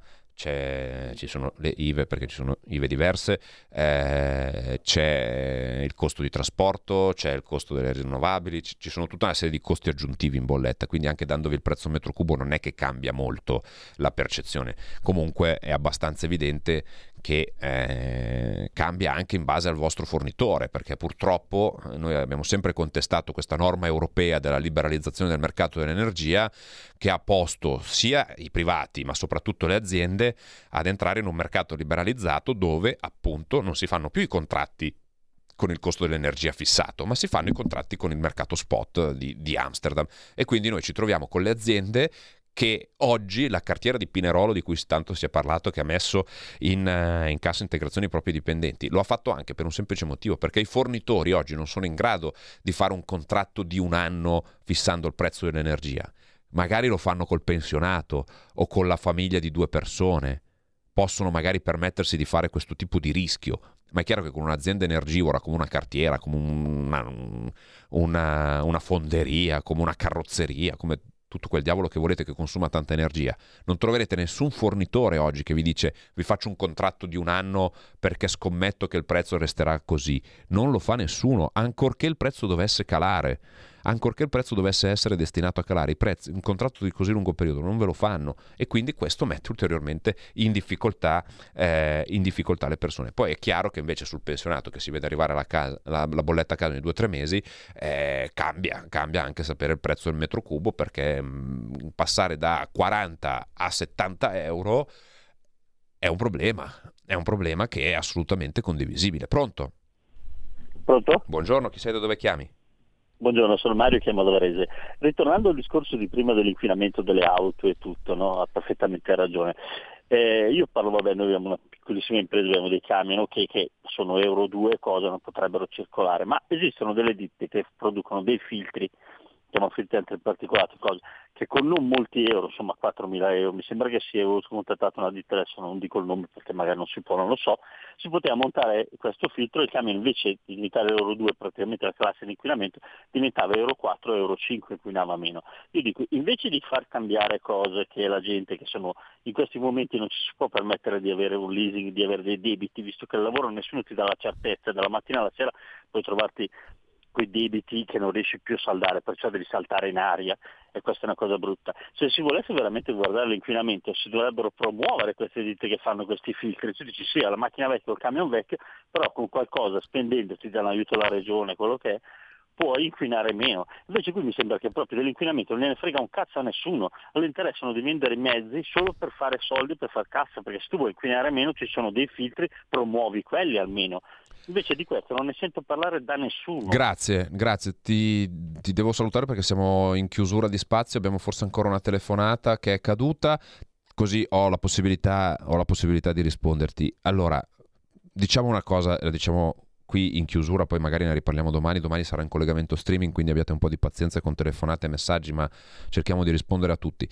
ci sono le IVE perché ci sono IVE diverse, eh, c'è il costo di trasporto, c'è il costo delle rinnovabili, ci sono tutta una serie di costi aggiuntivi in bolletta, quindi anche dandovi il prezzo metro cubo non è che cambia molto la percezione. Comunque è abbastanza evidente che eh, cambia anche in base al vostro fornitore, perché purtroppo eh, noi abbiamo sempre contestato questa norma europea della liberalizzazione del mercato dell'energia che ha posto sia i privati ma soprattutto le aziende ad entrare in un mercato liberalizzato dove appunto non si fanno più i contratti con il costo dell'energia fissato, ma si fanno i contratti con il mercato spot di, di Amsterdam. E quindi noi ci troviamo con le aziende che oggi la cartiera di Pinerolo di cui tanto si è parlato che ha messo in, uh, in, cassa integrazione i propri dipendenti lo ha fatto anche per un semplice motivo perché i fornitori oggi non sono in grado di fare un contratto di un anno fissando il prezzo dell'energia. Magari lo fanno col pensionato o con la famiglia di due persone. Possono magari permettersi di fare questo tipo di rischio. Ma è chiaro che con un'azienda energivora come una cartiera, come una, una, una fonderia, come una carrozzeria, come tutto quel diavolo che volete che consuma tanta energia. Non troverete nessun fornitore oggi che vi dice vi faccio un contratto di un anno perché scommetto che il prezzo resterà così. Non lo fa nessuno, ancorché il prezzo dovesse calare ancorché il prezzo dovesse essere destinato a calare, i prezzi, un contratto di così lungo periodo non ve lo fanno e quindi questo mette ulteriormente in difficoltà, eh, in difficoltà le persone. Poi è chiaro che invece sul pensionato che si vede arrivare la, casa, la, la bolletta a casa in due o tre mesi eh, cambia, cambia anche sapere il prezzo del metro cubo perché mh, mm, passare da 40 a 70 euro è un problema, è un problema che è assolutamente condivisibile. Pronto? Pronto? Buongiorno, chi sei da dove chiami? Buongiorno, sono Mario chiamo Varese. Ritornando al discorso di prima dell'inquinamento delle auto e tutto, no? ha perfettamente ragione. Eh, io parlo, vabbè, noi abbiamo una piccolissima impresa, abbiamo dei camion okay, che sono Euro 2, cosa non potrebbero circolare, ma esistono delle ditte che producono dei filtri chiamo filtri antiparticolati, cose che con non molti euro, insomma 4.000 euro, mi sembra che sia contattato una ditta, adesso non dico il nome perché magari non si può, non lo so, si poteva montare questo filtro e il camion invece di diventare Euro 2 praticamente la classe di inquinamento diventava Euro 4, Euro 5 inquinava meno. Io dico, invece di far cambiare cose che la gente che sono in questi momenti non ci si può permettere di avere un leasing, di avere dei debiti, visto che il lavoro nessuno ti dà la certezza, dalla mattina alla sera puoi trovarti quei debiti che non riesci più a saldare, perciò devi saltare in aria e questa è una cosa brutta. Se si volesse veramente guardare l'inquinamento si dovrebbero promuovere queste ditte che fanno questi filtri, tu dici sì, alla macchina vecchia o al camion vecchio, però con qualcosa, spendendoti dall'aiuto alla regione, quello che è, puoi inquinare meno. Invece qui mi sembra che proprio dell'inquinamento non ne frega un cazzo a nessuno, non interessano di vendere mezzi solo per fare soldi, per far cassa, perché se tu vuoi inquinare meno ci sono dei filtri, promuovi quelli almeno. Invece di questo non ne sento parlare da nessuno. Grazie, grazie. Ti, ti, devo salutare perché siamo in chiusura di spazio, abbiamo forse ancora una telefonata che è caduta, così ho la possibilità, ho la possibilità di risponderti. Allora, diciamo una cosa, la diciamo qui in chiusura, poi magari ne riparliamo domani, domani sarà in collegamento streaming, quindi abbiate un po' di pazienza con telefonate e messaggi, ma cerchiamo di rispondere a tutti.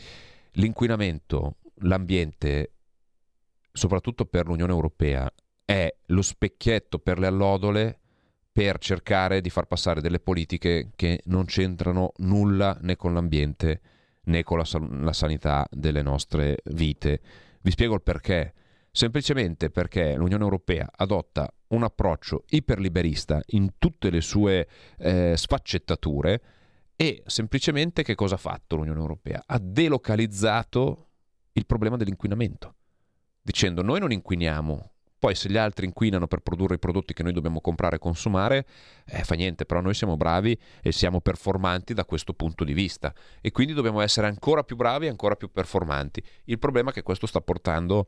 L'inquinamento, l'ambiente, soprattutto per l'Unione Europea, è lo specchietto per le allodole per cercare di far passare delle politiche che non c'entrano nulla né con l'ambiente né con la, la sanità delle nostre vite. Vi spiego il perché. Semplicemente perché l'Unione Europea adotta un approccio iperliberista in tutte le sue eh, sfaccettature e semplicemente che cosa ha fatto l'Unione Europea? Ha delocalizzato il problema dell'inquinamento, dicendo noi non inquiniamo poi se gli altri inquinano per produrre i prodotti che noi dobbiamo comprare e consumare, eh, fa niente, però noi siamo bravi e siamo performanti da questo punto di vista e quindi dobbiamo essere ancora più bravi e ancora più performanti. Il problema è che questo sta portando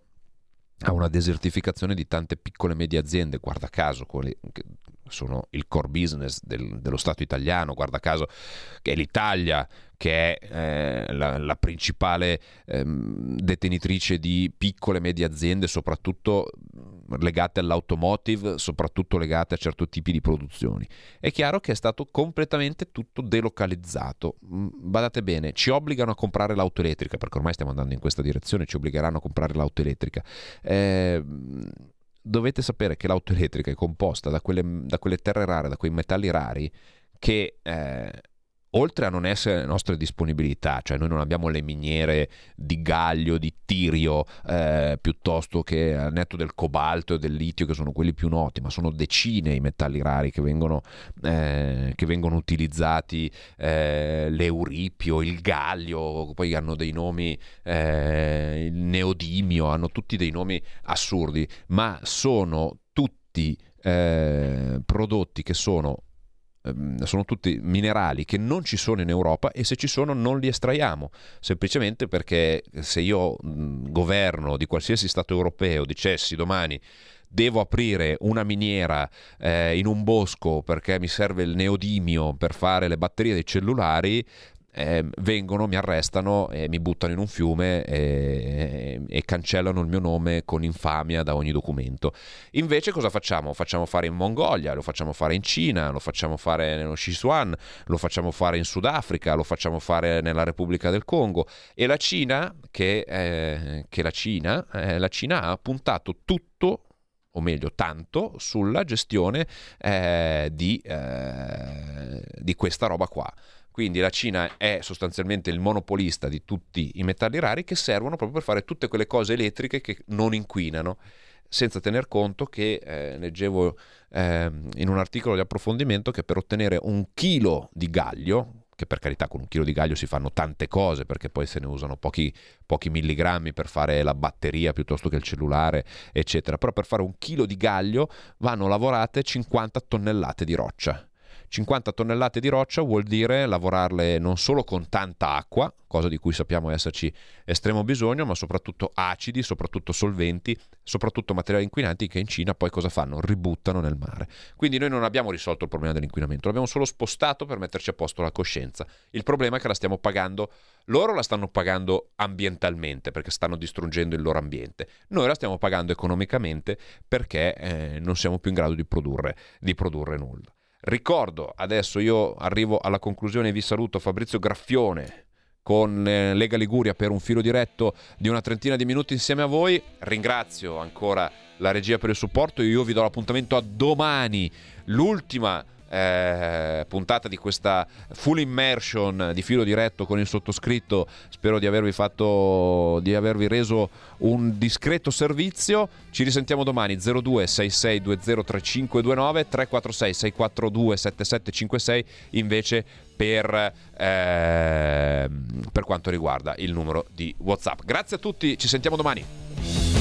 a una desertificazione di tante piccole e medie aziende, guarda caso, quelle che sono il core business del, dello Stato italiano, guarda caso che è l'Italia che è eh, la, la, principale ehm, detenitrice di piccole e medie aziende, soprattutto legate all'automotive, soprattutto legate a certi tipi di produzioni. È chiaro che è stato completamente tutto delocalizzato. Mm, badate bene, ci obbligano a comprare l'auto elettrica, perché ormai stiamo andando in questa direzione, ci obbligheranno a comprare l'auto elettrica. Eh, dovete sapere che l'auto elettrica è composta da quelle, da quelle terre rare, da quei metalli rari che... Eh, oltre a non essere le nostre disponibilità, cioè noi non abbiamo le miniere di gaglio, di tirio, eh, piuttosto che al netto del cobalto e del litio, che sono quelli più noti, ma sono decine i metalli rari che vengono, eh, che vengono utilizzati, eh, l'euripio, il gallio, poi hanno dei nomi, eh, il neodimio, hanno tutti dei nomi assurdi, ma sono tutti eh, prodotti che sono sono tutti minerali che non ci sono in Europa e se ci sono non li estraiamo, semplicemente perché se io governo di qualsiasi Stato europeo dicessi domani devo aprire una miniera eh, in un bosco perché mi serve il neodimio per fare le batterie dei cellulari, eh, vengono, mi arrestano e mi buttano in un fiume e, e, cancellano il mio nome con infamia da ogni documento. Invece cosa facciamo? Lo facciamo fare in Mongolia, lo facciamo fare in Cina, lo facciamo fare nello Sichuan, lo facciamo fare in Sudafrica, lo facciamo fare nella Repubblica del Congo e la Cina, che, eh, che la, Cina, eh, la Cina ha puntato tutto o meglio tanto, sulla gestione eh, di, eh, di questa roba qua. Quindi la Cina è sostanzialmente il monopolista di tutti i metalli rari che servono proprio per fare tutte quelle cose elettriche che non inquinano, senza tener conto che, eh, leggevo eh, in un articolo di approfondimento, che per ottenere un chilo di gaglio, che per carità con un chilo di gaglio si fanno tante cose perché poi se ne usano pochi, pochi, milligrammi per fare la batteria piuttosto che il cellulare, eccetera. Però per fare un chilo di gaglio vanno lavorate 50 tonnellate di roccia. 50 tonnellate di roccia vuol dire lavorarle non solo con tanta acqua, cosa di cui sappiamo esserci estremo bisogno, ma soprattutto acidi, soprattutto solventi, soprattutto materiali inquinanti che in Cina poi cosa fanno? Ributtano nel mare. Quindi noi non abbiamo risolto il problema dell'inquinamento, l'abbiamo solo spostato per metterci a posto la coscienza. Il problema è che la stiamo pagando, loro la stanno pagando ambientalmente perché stanno distruggendo il loro ambiente, noi la stiamo pagando economicamente perché eh, non siamo più in grado di produrre, di produrre nulla. Ricordo, adesso io arrivo alla conclusione e vi saluto Fabrizio Graffione con eh, Lega Liguria per un filo diretto di una trentina di minuti insieme a voi. Ringrazio ancora la regia per il supporto. Io vi do l'appuntamento a domani, l'ultima eh, puntata di questa full immersion di filo diretto con il sottoscritto. Spero di avervi fatto di avervi reso un discreto servizio. Ci risentiamo domani 02 6620 3529 346 642 7756 invece per, eh, per quanto riguarda il numero di WhatsApp. Grazie a tutti, ci sentiamo domani.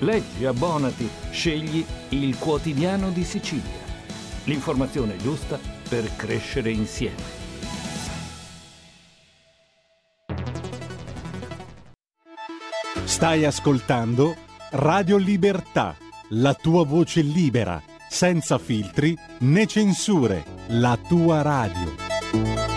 Leggi, abbonati, scegli il quotidiano di Sicilia. L'informazione giusta per crescere insieme. Stai ascoltando Radio Libertà, la tua voce libera, senza filtri né censure, la tua radio.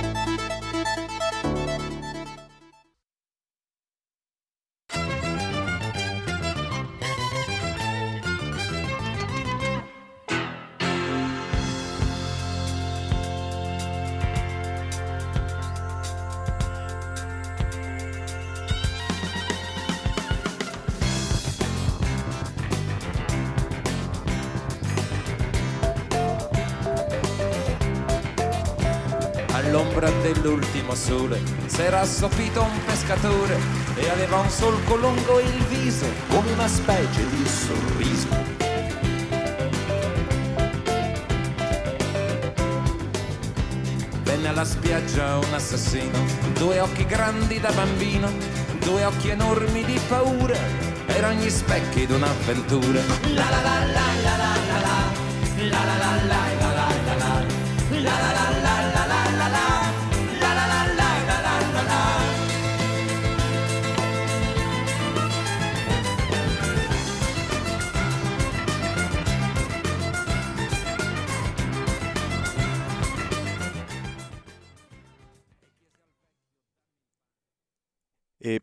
S'era assopito un pescatore e aveva un solco lungo il viso come una specie di sorriso. Venne alla spiaggia un assassino, due occhi grandi da bambino, due occhi enormi di paura, erano gli specchi d'un'avventura. La la la la la la la la la la la la la la la la la la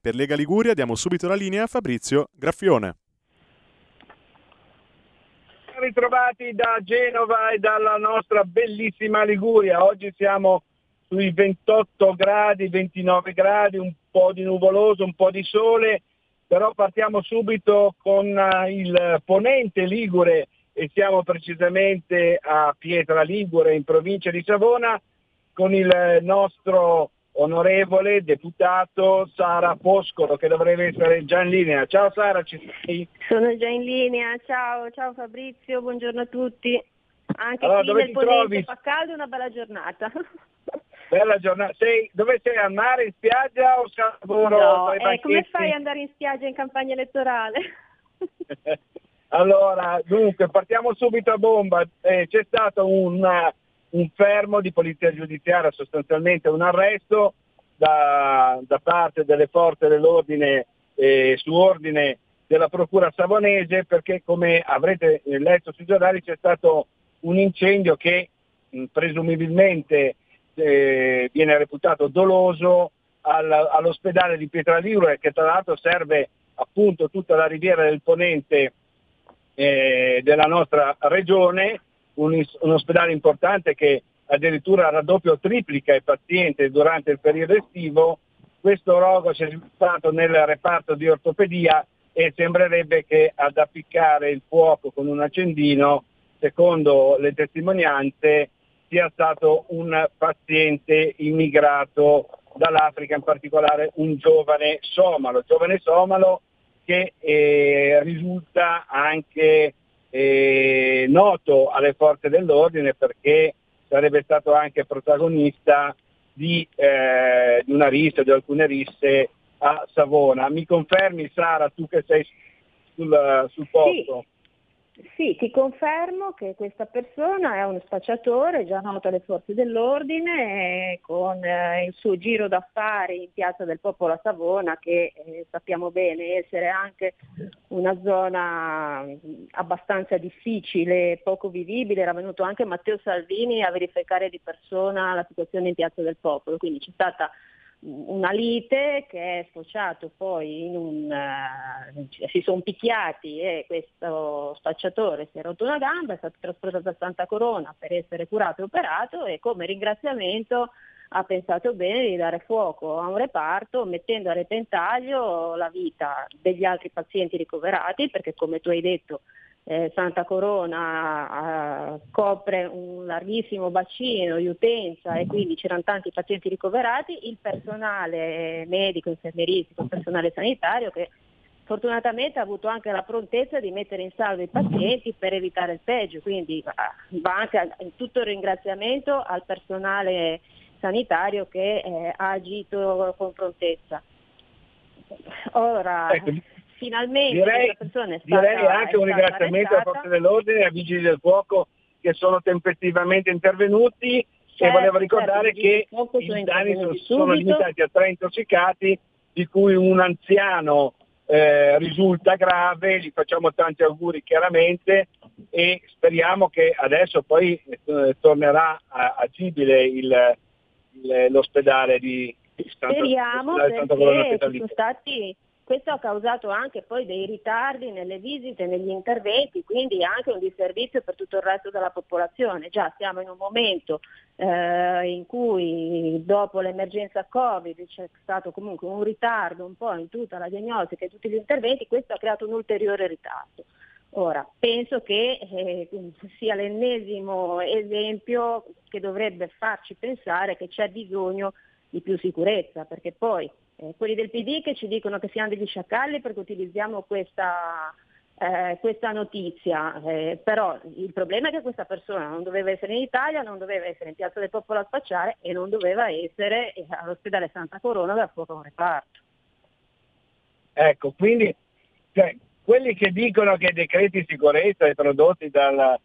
per Lega Liguria diamo subito la linea a Fabrizio Graffione. Ritrovati da Genova e dalla nostra bellissima Liguria. Oggi siamo sui 28 gradi, 29 gradi, un po' di nuvoloso, un po' di sole, però partiamo subito con eh, il ponente Ligure e siamo precisamente a Pietra Ligure in provincia di Savona con il nostro onorevole deputato Sara Poscolo che dovrebbe essere già in linea. Ciao Sara, ci sei? Sono già in linea, ciao, ciao Fabrizio, buongiorno a tutti. Anche allora, qui nel Ponente trovi? fa caldo, una bella giornata. Bella giornata. Sei, dove sei? Al mare, in spiaggia o lavoro? No, eh, come fai ad andare in spiaggia in campagna elettorale? allora, dunque, partiamo subito a bomba. Eh, c'è stato un, un fermo di polizia giudiziaria, sostanzialmente un arresto da, da parte delle forze dell'ordine eh, su ordine della Procura Savonese perché come avrete letto sui giornali c'è stato un incendio che mh, presumibilmente eh, viene reputato doloso al- all'ospedale di Pietraligure che tra l'altro serve appunto tutta la riviera del Ponente eh, della nostra regione, un, un ospedale importante che addirittura raddoppia o triplica i pazienti durante il periodo estivo. Questo rogo si è sviluppato nel reparto di ortopedia e sembrerebbe che ad appiccare il fuoco con un accendino, secondo le testimonianze, sia stato un paziente immigrato dall'Africa, in particolare un giovane somalo, giovane somalo che eh, risulta anche eh, noto alle forze dell'ordine perché sarebbe stato anche protagonista di, eh, di una rissa, di alcune risse a Savona. Mi confermi Sara, tu che sei sul, sul posto? Sì, ti confermo che questa persona è uno spacciatore già noto alle forze dell'ordine con eh, il suo giro d'affari in Piazza del Popolo a Savona che eh, sappiamo bene essere anche una zona mh, abbastanza difficile, poco vivibile. Era venuto anche Matteo Salvini a verificare di persona la situazione in Piazza del Popolo, quindi c'è stata una lite che è sfociato poi in un eh, si sono picchiati e questo spacciatore si è rotto una gamba, è stato trasportato a Santa Corona per essere curato e operato e come ringraziamento ha pensato bene di dare fuoco a un reparto mettendo a repentaglio la vita degli altri pazienti ricoverati perché come tu hai detto eh, Santa Corona eh, copre un larghissimo bacino di utenza e quindi c'erano tanti pazienti ricoverati, il personale medico, infermieristico, il personale sanitario che fortunatamente ha avuto anche la prontezza di mettere in salvo i pazienti per evitare il peggio, quindi va anche tutto il ringraziamento al personale sanitario che eh, ha agito con prontezza. Ora, Ecco, finalmente direi, persona è stata, direi anche un ringraziamento alle forze dell'ordine e ai vigili del fuoco che sono tempestivamente intervenuti e Certo, volevo ricordare certo, che i danni sono, sono limitati a tre intossicati, di cui un anziano eh, risulta grave, gli facciamo tanti auguri chiaramente e speriamo che adesso poi eh, tornerà agibile il- il- l'ospedale di Santa, Speriamo l'ospedale Santa Colonna perché Pietralita. sono stati, questo ha causato anche poi dei ritardi nelle visite, negli interventi, quindi anche un disservizio per tutto il resto della popolazione. Già siamo in un momento eh, in cui dopo l'emergenza Covid c'è stato comunque un ritardo un po' in tutta la diagnostica e tutti gli interventi, questo ha creato un ulteriore ritardo. Ora, penso che eh, sia l'ennesimo esempio che dovrebbe farci pensare che c'è bisogno di più sicurezza, perché poi eh, quelli del PD che ci dicono che siamo degli sciacalli perché utilizziamo questa, eh, questa notizia, eh, però il problema è che questa persona non doveva essere in Italia, non doveva essere in Piazza del Popolo a spacciare e non doveva essere eh, all'ospedale Santa Corona da fuoco reparto. Ecco, quindi cioè, quelli che dicono che i decreti di sicurezza prodotti dal,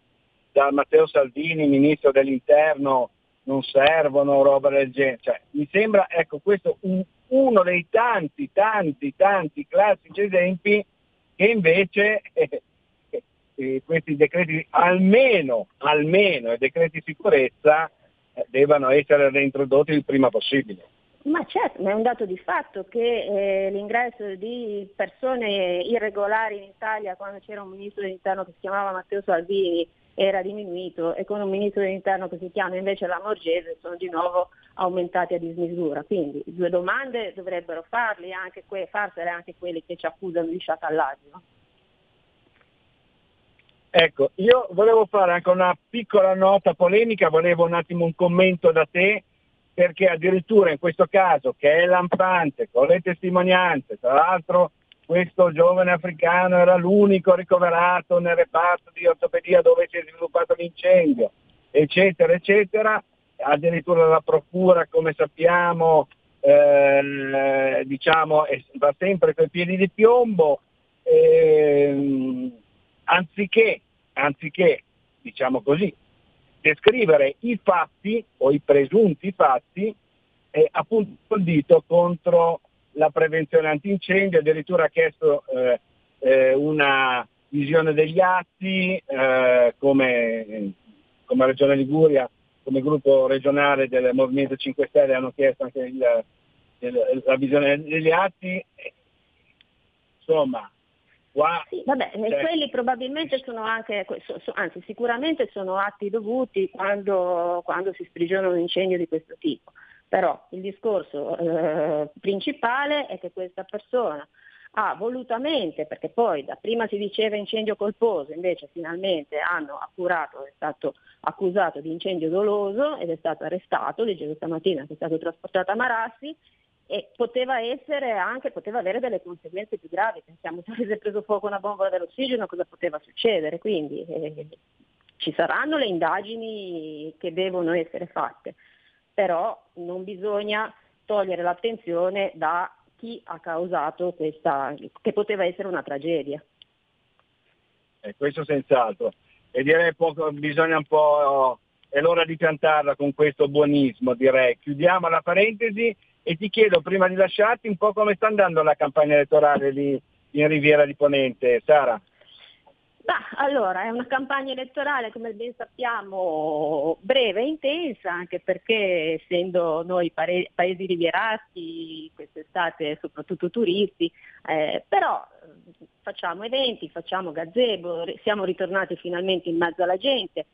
da Matteo Salvini, ministro dell'interno, non servono, roba del genere. Cioè, mi sembra, ecco, questo un, uno dei tanti, tanti, tanti classici esempi che invece eh, eh, questi decreti, almeno, almeno i decreti sicurezza, eh, devono essere reintrodotti il prima possibile. Ma certo, ma è un dato di fatto che eh, l'ingresso di persone irregolari in Italia quando c'era un ministro dell'interno che si chiamava Matteo Salvini era diminuito e con un ministro dell'interno che si chiama invece la Morgese sono di nuovo aumentati a dismisura. Quindi due domande dovrebbero farli anche que- farsele anche quelli che ci accusano di sciacallaggio. Ecco, io volevo fare anche una piccola nota polemica, volevo un attimo un commento da te perché addirittura in questo caso che è lampante con le testimonianze, tra l'altro questo giovane africano era l'unico ricoverato nel reparto di ortopedia dove si è sviluppato l'incendio, eccetera, eccetera, addirittura la procura, come sappiamo, eh, diciamo, va sempre con i piedi di piombo, eh, anziché, anziché, diciamo così, descrivere i fatti o i presunti fatti e appunto il dito contro la prevenzione antincendio, addirittura ha chiesto eh, eh, una visione degli atti eh, come, come Regione Liguria, come gruppo regionale del Movimento 5 Stelle hanno chiesto anche il, il, la visione degli atti. Insomma, Qua, sì, vabbè, cioè, quelli probabilmente sono anche, anzi sicuramente sono atti dovuti quando, quando si sprigiona un incendio di questo tipo. Però il discorso eh, principale è che questa persona ha volutamente, perché poi da prima si diceva incendio colposo, invece finalmente hanno accurato, è stato accusato di incendio doloso ed è stato arrestato, leggevo stamattina che è stato trasportato a Marassi e poteva essere anche, poteva avere delle conseguenze più gravi, pensiamo se avesse preso fuoco una bombola dell'ossigeno cosa poteva succedere, quindi eh, ci saranno le indagini che devono essere fatte, però non bisogna togliere l'attenzione da chi ha causato questa, che poteva essere una tragedia. Eh, questo senz'altro. E direi poco, bisogna un po', è l'ora di piantarla con questo buonismo, direi. Chiudiamo la parentesi e ti chiedo prima di lasciarti un po' come sta andando la campagna elettorale lì in Riviera di Ponente, Sara. Bah, allora, è una campagna elettorale, come ben sappiamo, breve e intensa, anche perché essendo noi pare- paesi rivieraschi, quest'estate soprattutto turisti, eh, però facciamo eventi, facciamo gazebo, siamo ritornati finalmente in mezzo alla gente,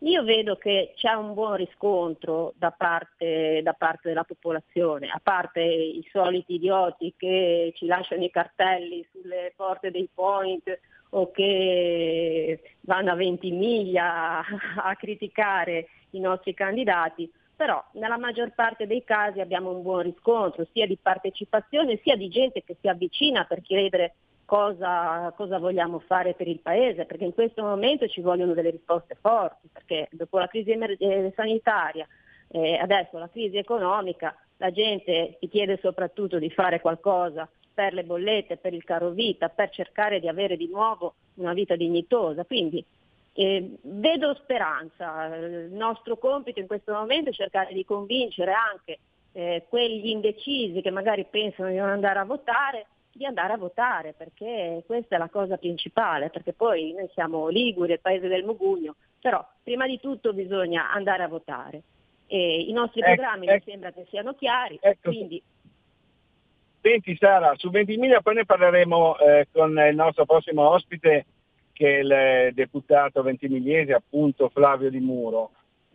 io vedo che c'è un buon riscontro da parte, da parte, della popolazione, a parte i soliti idioti che ci lasciano i cartelli sulle porte dei point o che vanno a 20 miglia a criticare i nostri candidati, però nella maggior parte dei casi abbiamo un buon riscontro sia di partecipazione sia di gente che si avvicina per chiedere cosa, cosa, vogliamo fare per il Paese, perché in questo momento ci vogliono delle risposte forti, perché dopo la crisi eh, sanitaria, eh, adesso la crisi economica, la gente ti chiede soprattutto di fare qualcosa per le bollette, per il caro vita, per cercare di avere di nuovo una vita dignitosa. Quindi eh, vedo speranza, il nostro compito in questo momento è cercare di convincere anche eh, quegli indecisi che magari pensano di non andare a votare di andare a votare perché questa è la cosa principale, perché poi noi siamo Liguri, il paese del Mugugno, però prima di tutto bisogna andare a votare. E I nostri ecco, programmi ecco, mi sembra che siano chiari, ecco. quindi... Senti Sara, su Ventimiglia poi ne parleremo eh, con il nostro prossimo ospite che è il eh, deputato ventimigliese appunto Flavio Di Muro.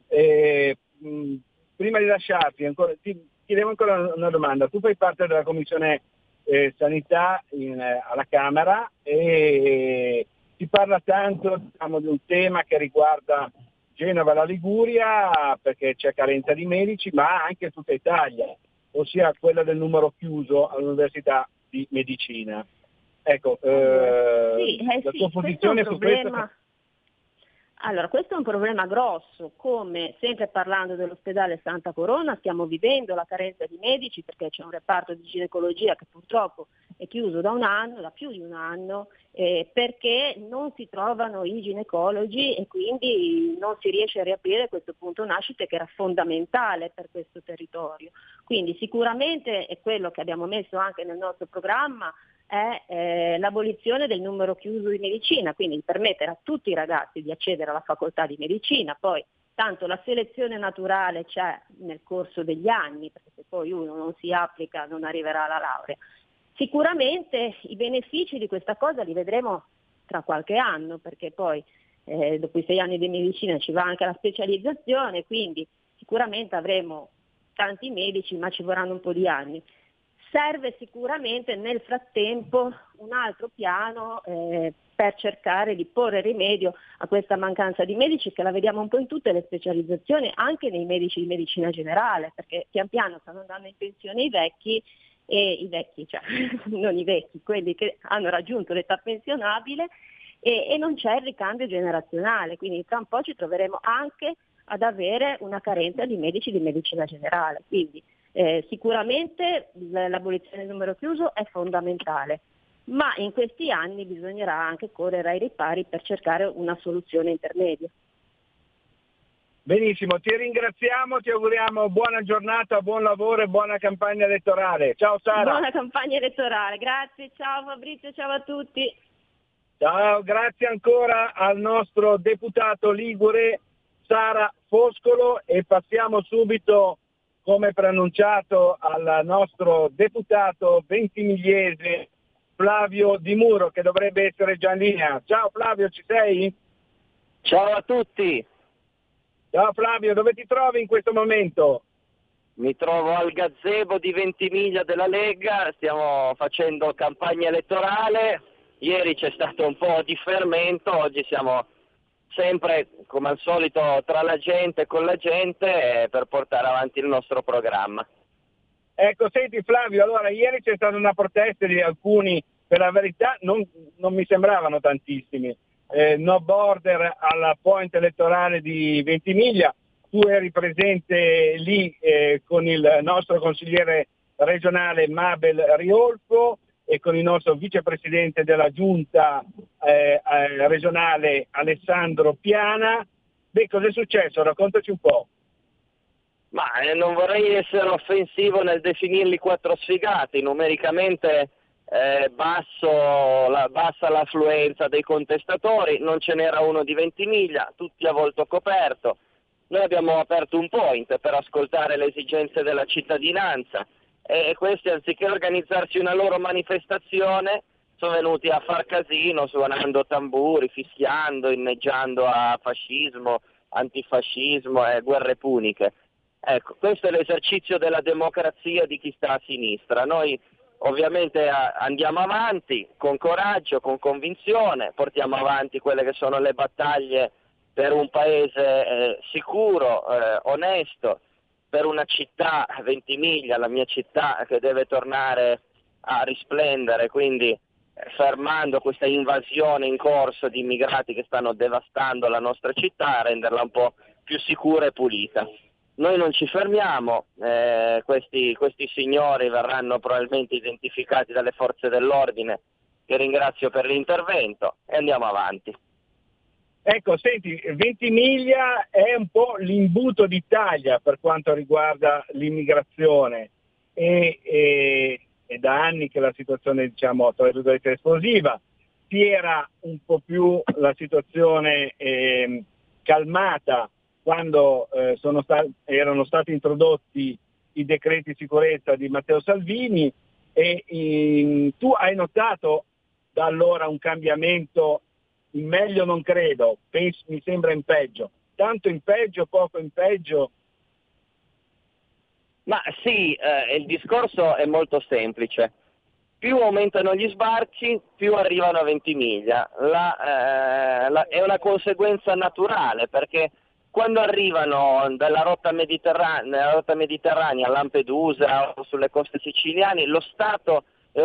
E, mh, prima di lasciarti ancora, ti chiedevo ancora una domanda, tu fai parte della commissione eh, sanità in, eh, alla Camera e si parla tanto diciamo, di un tema che riguarda Genova e la Liguria perché c'è carenza di medici, ma anche tutta Italia, ossia quella del numero chiuso all'Università di Medicina. Ecco, eh, Sì, eh la tua posizione su problema- questo? Allora, questo è un problema grosso, come sempre parlando dell'ospedale Santa Corona stiamo vivendo la carenza di medici perché c'è un reparto di ginecologia che purtroppo è chiuso da un anno, da più di un anno, eh, perché non si trovano i ginecologi e quindi non si riesce a riaprire questo punto nascite che era fondamentale per questo territorio. Quindi sicuramente è quello che abbiamo messo anche nel nostro programma, è eh, l'abolizione del numero chiuso di medicina, quindi permettere a tutti i ragazzi di accedere alla facoltà di medicina, poi tanto la selezione naturale c'è nel corso degli anni, perché se poi uno non si applica non arriverà alla laurea. Sicuramente i benefici di questa cosa li vedremo tra qualche anno, perché poi eh, dopo i sei anni di medicina ci va anche la specializzazione, quindi sicuramente avremo tanti medici, ma ci vorranno un po' di anni. Serve sicuramente nel frattempo un altro piano eh, per cercare di porre rimedio a questa mancanza di medici che la vediamo un po' in tutte le specializzazioni, anche nei medici di medicina generale, perché pian piano stanno andando in pensione i vecchi e i vecchi, cioè non i vecchi, quelli che hanno raggiunto l'età pensionabile e, e non c'è il ricambio generazionale, quindi tra un po' ci troveremo anche ad avere una carenza di medici di medicina generale. Quindi eh, sicuramente l'abolizione del numero chiuso è fondamentale, ma in questi anni bisognerà anche correre ai ripari per cercare una soluzione intermedia. Benissimo, ti ringraziamo, ti auguriamo buona giornata, buon lavoro e buona campagna elettorale. Ciao Sara. Buona campagna elettorale, grazie, ciao Fabrizio, ciao a tutti. Ciao, grazie ancora al nostro deputato Ligure Sara Foscolo e passiamo subito, come preannunciato, al nostro deputato ventimigliese Flavio Di Muro che dovrebbe essere già in linea. Ciao Flavio, ci sei? Ciao a tutti. Ciao Flavio, dove ti trovi in questo momento? Mi trovo al gazebo di Ventimiglia della Lega, stiamo facendo campagna elettorale, ieri c'è stato un po' di fermento, oggi siamo sempre come al solito tra la gente e con la gente eh, per portare avanti il nostro programma. Ecco, senti Flavio, allora ieri c'è stata una protesta di alcuni, per la verità non, non mi sembravano tantissimi, eh, no border alla point elettorale di Ventimiglia, tu eri presente lì eh, con il nostro consigliere regionale Mabel Riolfo e con il nostro vicepresidente della giunta eh, eh, regionale Alessandro Piana. Beh, cosa è successo? Raccontaci un po'. Ma eh, non vorrei essere offensivo nel definirli quattro sfigati, numericamente eh, basso, la, bassa l'affluenza dei contestatori, non ce n'era uno di Ventimiglia, tutti a volto coperto. Noi abbiamo aperto un point per ascoltare le esigenze della cittadinanza e questi anziché organizzarsi una loro manifestazione sono venuti a far casino suonando tamburi, fischiando, inneggiando a fascismo, antifascismo e guerre puniche. Ecco, questo è l'esercizio della democrazia di chi sta a sinistra. Noi ovviamente andiamo avanti con coraggio, con convinzione, portiamo avanti quelle che sono le battaglie per un paese eh, sicuro, eh, onesto, per una città, Ventimiglia, la mia città, che deve tornare a risplendere, quindi eh, fermando questa invasione in corso di immigrati che stanno devastando la nostra città, renderla un po' più sicura e pulita. Noi non ci fermiamo, eh, questi, questi signori verranno probabilmente identificati dalle forze dell'ordine, che ringrazio per l'intervento, e andiamo avanti. Ecco, senti, Ventimiglia è un po' l'imbuto d'Italia per quanto riguarda l'immigrazione e, e- è da anni che la situazione diciamo, tra virgolette, è esplosiva. Si era un po' più la situazione ehm, calmata quando eh, sono sta- erano stati introdotti i decreti sicurezza di Matteo Salvini e in- tu hai notato da allora un cambiamento in meglio non credo, pens- mi sembra in peggio. Tanto in peggio, poco in peggio. Ma sì, eh, il discorso è molto semplice. più aumentano gli sbarchi, più arrivano a Ventimiglia. La, eh, la, è una conseguenza naturale perché quando arrivano dalla rotta, mediterranea, rotta mediterranea a Lampedusa o sulle coste siciliane, lo Stato è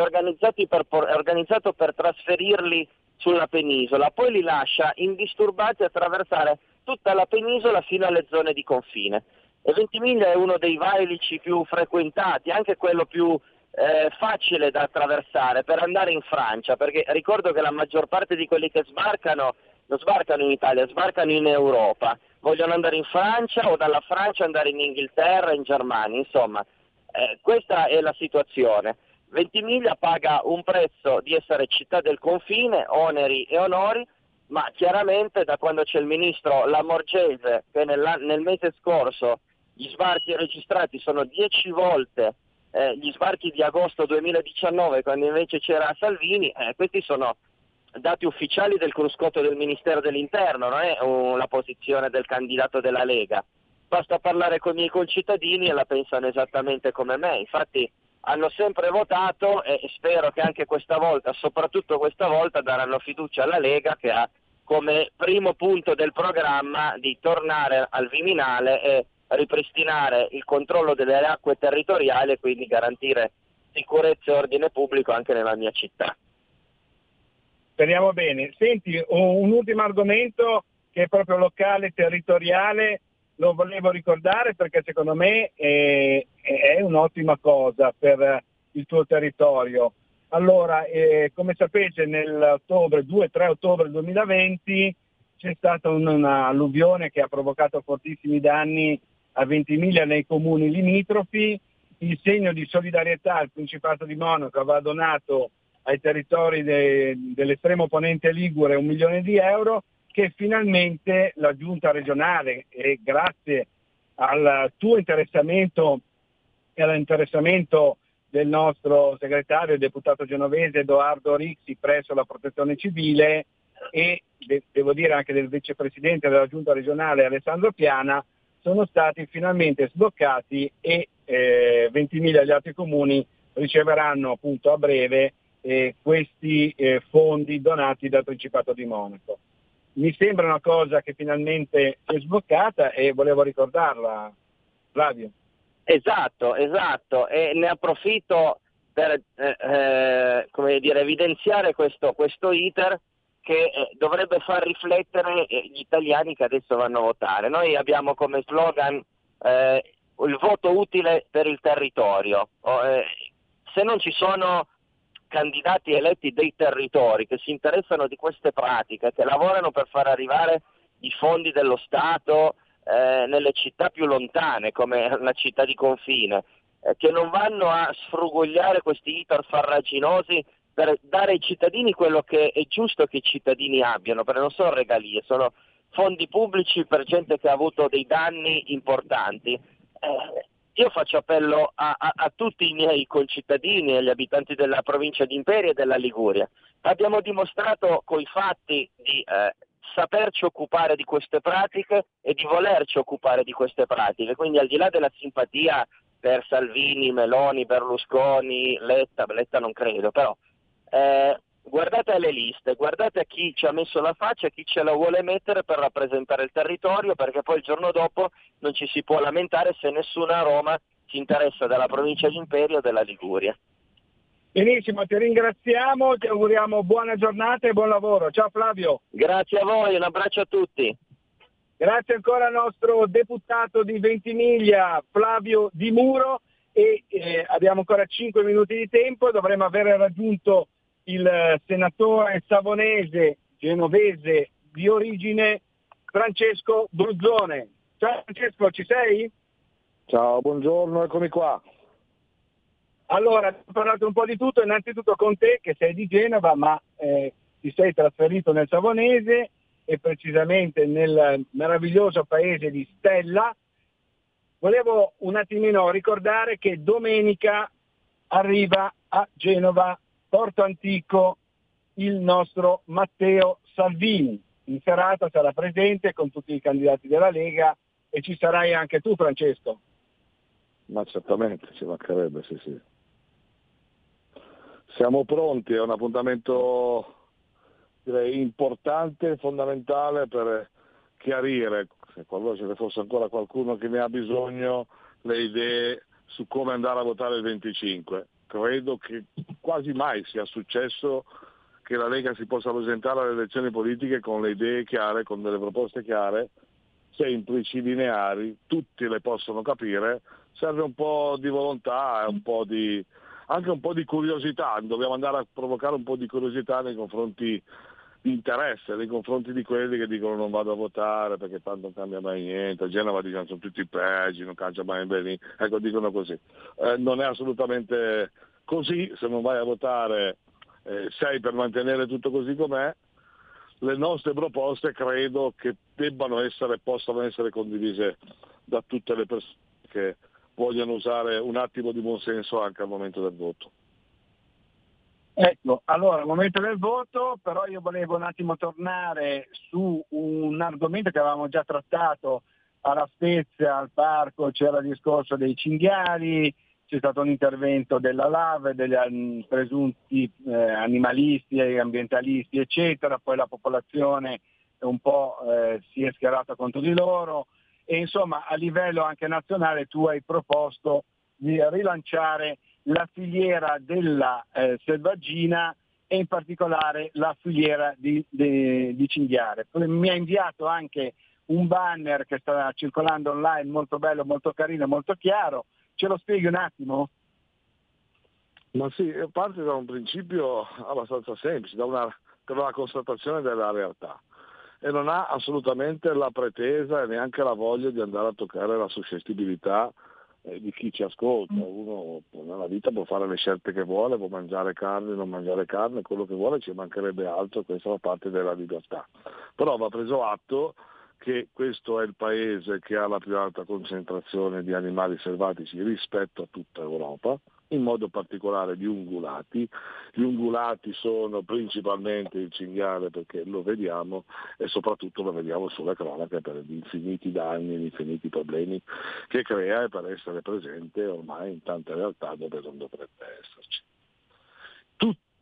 per, è organizzato per trasferirli sulla penisola, poi li lascia indisturbati attraversare tutta la penisola fino alle zone di confine. E Ventimiglia è uno dei valici più frequentati, anche quello più eh, facile da attraversare per andare in Francia, perché ricordo che la maggior parte di quelli che sbarcano non sbarcano in Italia, sbarcano in Europa, vogliono andare in Francia o dalla Francia andare in Inghilterra, in Germania, insomma, eh, questa è la situazione. Ventimiglia paga un prezzo di essere città del confine, oneri e onori, ma chiaramente da quando c'è il ministro Lamorgese che nel, mese scorso gli sbarchi registrati sono 10 volte eh, gli sbarchi di agosto 2019 quando invece c'era Salvini, eh, questi sono dati ufficiali del cruscotto del Ministero dell'Interno, non è la posizione del candidato della Lega. Basta parlare con i miei concittadini e la pensano esattamente come me, infatti hanno sempre votato e spero che anche questa volta, soprattutto questa volta, daranno fiducia alla Lega che ha come primo punto del programma di tornare al Viminale e ripristinare il controllo delle acque territoriali e quindi garantire sicurezza e ordine pubblico anche nella mia città. Speriamo bene. Senti, un ultimo argomento che è proprio locale, territoriale, lo volevo ricordare perché secondo me è, è un'ottima cosa per il tuo territorio. Allora, eh, come sapete nell'ottobre, 2-3 ottobre 2020 c'è stata un'alluvione che ha provocato fortissimi danni a Ventimiglia nei comuni limitrofi. In segno di solidarietà il Principato di Monaco aveva donato ai territori de, dell'estremo ponente Ligure un milione di euro che finalmente la giunta regionale e grazie al tuo interessamento e all'interessamento del nostro segretario e deputato genovese Edoardo Rixi presso la protezione civile e de- devo dire anche del vicepresidente della giunta regionale Alessandro Piana sono stati finalmente sbloccati e eh, 20.000 gli altri comuni riceveranno appunto a breve eh, questi eh, fondi donati dal Principato di Monaco. Mi sembra una cosa che finalmente è sbloccata e volevo ricordarla, Flavio. Esatto, esatto, e ne approfitto per eh, eh, dire, evidenziare questo, questo iter che eh, dovrebbe far riflettere eh, gli italiani che adesso vanno a votare. Noi abbiamo come slogan eh, il voto utile per il territorio. Oh, se non ci sono candidati eletti dei territori che si interessano di queste pratiche, che lavorano per far arrivare i fondi dello Stato eh, nelle città più lontane, come la città di confine, eh, che non vanno a sfrugogliare questi iter farraginosi per dare ai cittadini quello che è giusto che i cittadini abbiano, perché non sono regalie, sono fondi pubblici per gente che ha avuto dei danni importanti. Eh, io faccio appello a, a, a, tutti i miei concittadini e agli abitanti della provincia di Imperia e della Liguria. Abbiamo dimostrato coi fatti di eh, saperci occupare di queste pratiche e di volerci occupare di queste pratiche, quindi al di là della simpatia per Salvini, Meloni, Berlusconi, Letta, Letta non credo, però eh, guardate le liste, guardate a chi ci ha messo la faccia, a chi ce la vuole mettere per rappresentare il territorio, perché poi il giorno dopo non ci si può lamentare se nessuna a Roma si interessa della provincia di Imperio o della Liguria. Benissimo, ti ringraziamo, ti auguriamo buona giornata e buon lavoro. Ciao Flavio. Grazie a voi, un abbraccio a tutti. Grazie ancora al nostro deputato di Ventimiglia, Flavio Di Muro, e eh, abbiamo ancora 5 minuti di tempo, dovremmo aver raggiunto il senatore savonese genovese di origine Francesco Bruzzone. Ciao Francesco, ci sei? Ciao, buongiorno, eccomi qua. Allora, ho parlato un po' di tutto, innanzitutto con te che sei di Genova, ma eh, ti sei trasferito nel Savonese e precisamente nel meraviglioso paese di Stella. Volevo un attimino ricordare che domenica arriva a Genova Porto Antico il nostro Matteo Salvini. In serata sarà presente con tutti i candidati della Lega e ci sarai anche tu Francesco. Ma certamente, ci mancherebbe, sì sì. Siamo pronti, è un appuntamento direi, importante, fondamentale per chiarire, se qualora ce ne fosse ancora qualcuno che ne ha bisogno, le idee su come andare a votare il 25. Credo che quasi mai sia successo che la Lega si possa presentare alle elezioni politiche con le idee chiare, con delle proposte chiare, semplici, lineari, tutti le possono capire, serve un po' di volontà un po' di, anche un po' di curiosità, dobbiamo andare a provocare un po' di curiosità nei confronti interesse nei confronti di quelli che dicono non vado a votare perché tanto non cambia mai niente, a Genova dicono sono tutti peggi, non cambia mai bene, ecco dicono così. Eh, non è assolutamente così, se non vai a votare eh, sei per mantenere tutto così com'è, le nostre proposte credo che debbano essere, possano essere condivise da tutte le persone che vogliono usare un attimo di buonsenso anche al momento del voto. Ecco, allora al momento del voto, però io volevo un attimo tornare su un argomento che avevamo già trattato alla Spezia, al parco, c'era il discorso dei cinghiali, c'è stato un intervento della LAV, degli presunti eh, animalisti e ambientalisti, eccetera, poi la popolazione un po' eh, si è schierata contro di loro e insomma a livello anche nazionale tu hai proposto di rilanciare la filiera della eh, selvaggina e in particolare la filiera di, di, di cinghiale. Mi ha inviato anche un banner che sta circolando online molto bello, molto carino, molto chiaro. Ce lo spieghi un attimo? Ma sì, parte da un principio abbastanza semplice, da una, da una constatazione della realtà e non ha assolutamente la pretesa e neanche la voglia di andare a toccare la suscettibilità eh, di chi ci ascolta. Mm. Uno nella vita può fare le scelte che vuole, può mangiare carne, non mangiare carne, quello che vuole, ci mancherebbe altro, questa fa parte della libertà. Però va preso atto che questo è il paese che ha la più alta concentrazione di animali selvatici rispetto a tutta Europa, in modo particolare di ungulati. Gli ungulati sono principalmente il cinghiale perché lo vediamo e soprattutto lo vediamo sulle cronache per gli infiniti danni, gli infiniti problemi che crea e per essere presente ormai in tante realtà dove non dovrebbe esserci.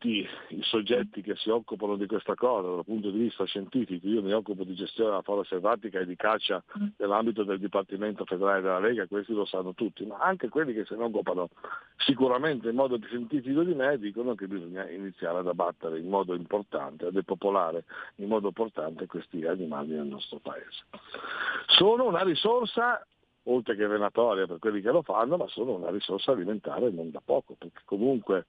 Tutti i soggetti che si occupano di questa cosa dal punto di vista scientifico, io mi occupo di gestione della fauna selvatica e di caccia mm. nell'ambito del Dipartimento federale della Lega, questi lo sanno tutti, ma anche quelli che se ne occupano sicuramente in modo più scientifico di me dicono che bisogna iniziare ad abbattere in modo importante, a depopolare in modo importante questi animali nel nostro paese. Sono una risorsa oltre che venatoria per quelli che lo fanno, ma sono una risorsa alimentare non da poco, perché comunque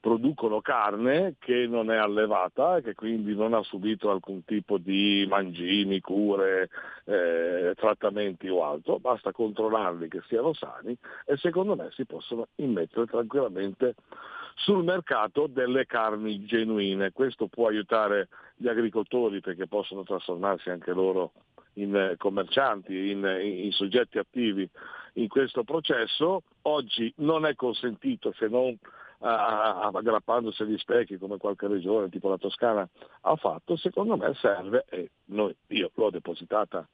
producono carne che non è allevata e che quindi non ha subito alcun tipo di mangimi, cure, eh, trattamenti o altro, basta controllarli che siano sani e secondo me si possono immettere tranquillamente sul mercato delle carni genuine. Questo può aiutare gli agricoltori perché possono trasformarsi anche loro in eh, commercianti, in, in, soggetti attivi in questo processo. Oggi non è consentito se non aggrappandosi agli specchi come qualche regione, tipo la Toscana, ha fatto, secondo me serve, e noi, io l'ho depositata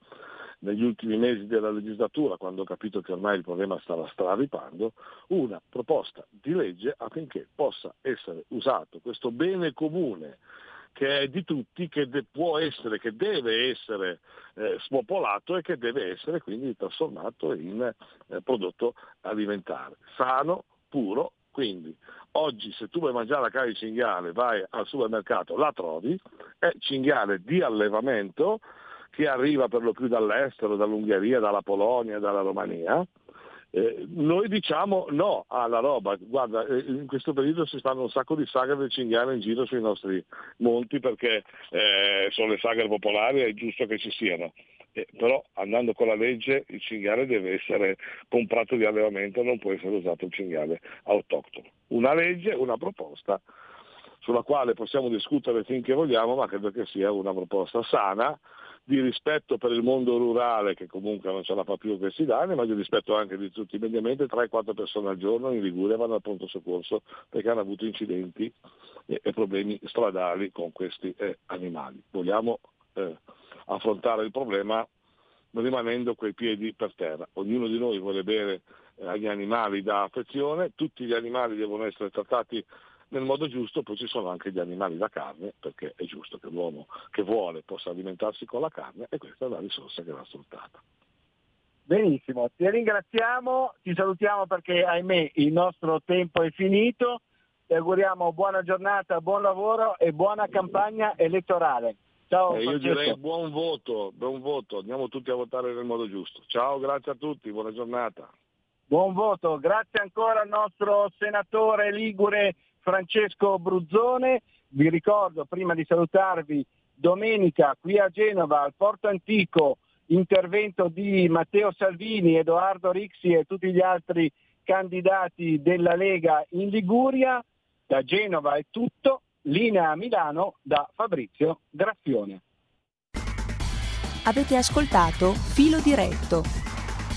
negli ultimi mesi della legislatura, quando ho capito che ormai il problema stava straripando, una proposta di legge affinché possa essere usato questo bene comune che è di tutti, che de- può essere, che deve essere eh, spopolato e che deve essere quindi trasformato in eh, prodotto alimentare, sano, puro, quindi oggi se tu vuoi mangiare la carne di cinghiale vai al supermercato, la trovi, è cinghiale di allevamento che arriva per lo più dall'estero, dall'Ungheria, dalla Polonia, dalla Romania, eh, noi diciamo no alla roba, guarda, eh, in questo periodo si fanno un sacco di sagre del cinghiale in giro sui nostri monti perché eh, sono le sagre popolari e è giusto che ci siano. Eh, però andando con la legge il cinghiale deve essere comprato di allevamento, non può essere usato il cinghiale autoctono. Una legge, una proposta sulla quale possiamo discutere finché vogliamo, ma credo che sia una proposta sana, di rispetto per il mondo rurale che comunque non ce la fa più questi danni, ma di rispetto anche di tutti. Mediamente 3-4 persone al giorno in Liguria vanno al pronto soccorso perché hanno avuto incidenti e, problemi stradali con questi eh, animali. Vogliamo eh, affrontare il problema rimanendo coi piedi per terra. Ognuno di noi vuole bere eh, agli animali da affezione, tutti gli animali devono essere trattati nel modo giusto poi ci sono anche gli animali da carne, perché è giusto che l'uomo che vuole possa alimentarsi con la carne e questa è la risorsa che va sfruttata. Benissimo, ti ringraziamo, ti salutiamo perché ahimè il nostro tempo è finito, ti auguriamo buona giornata, buon lavoro e buona campagna elettorale. Ciao. Eh, io direi buon voto, buon voto, andiamo tutti a votare nel modo giusto. Ciao, grazie a tutti, buona giornata. Buon voto, grazie ancora al nostro senatore Ligure Francesco Bruzzone. Vi ricordo, prima di salutarvi, domenica qui a Genova, al Porto Antico, intervento di Matteo Salvini, Edoardo Rixi e tutti gli altri candidati della Lega in Liguria. Da Genova è tutto, linea a Milano da Fabrizio Graffione. Avete ascoltato Filo Diretto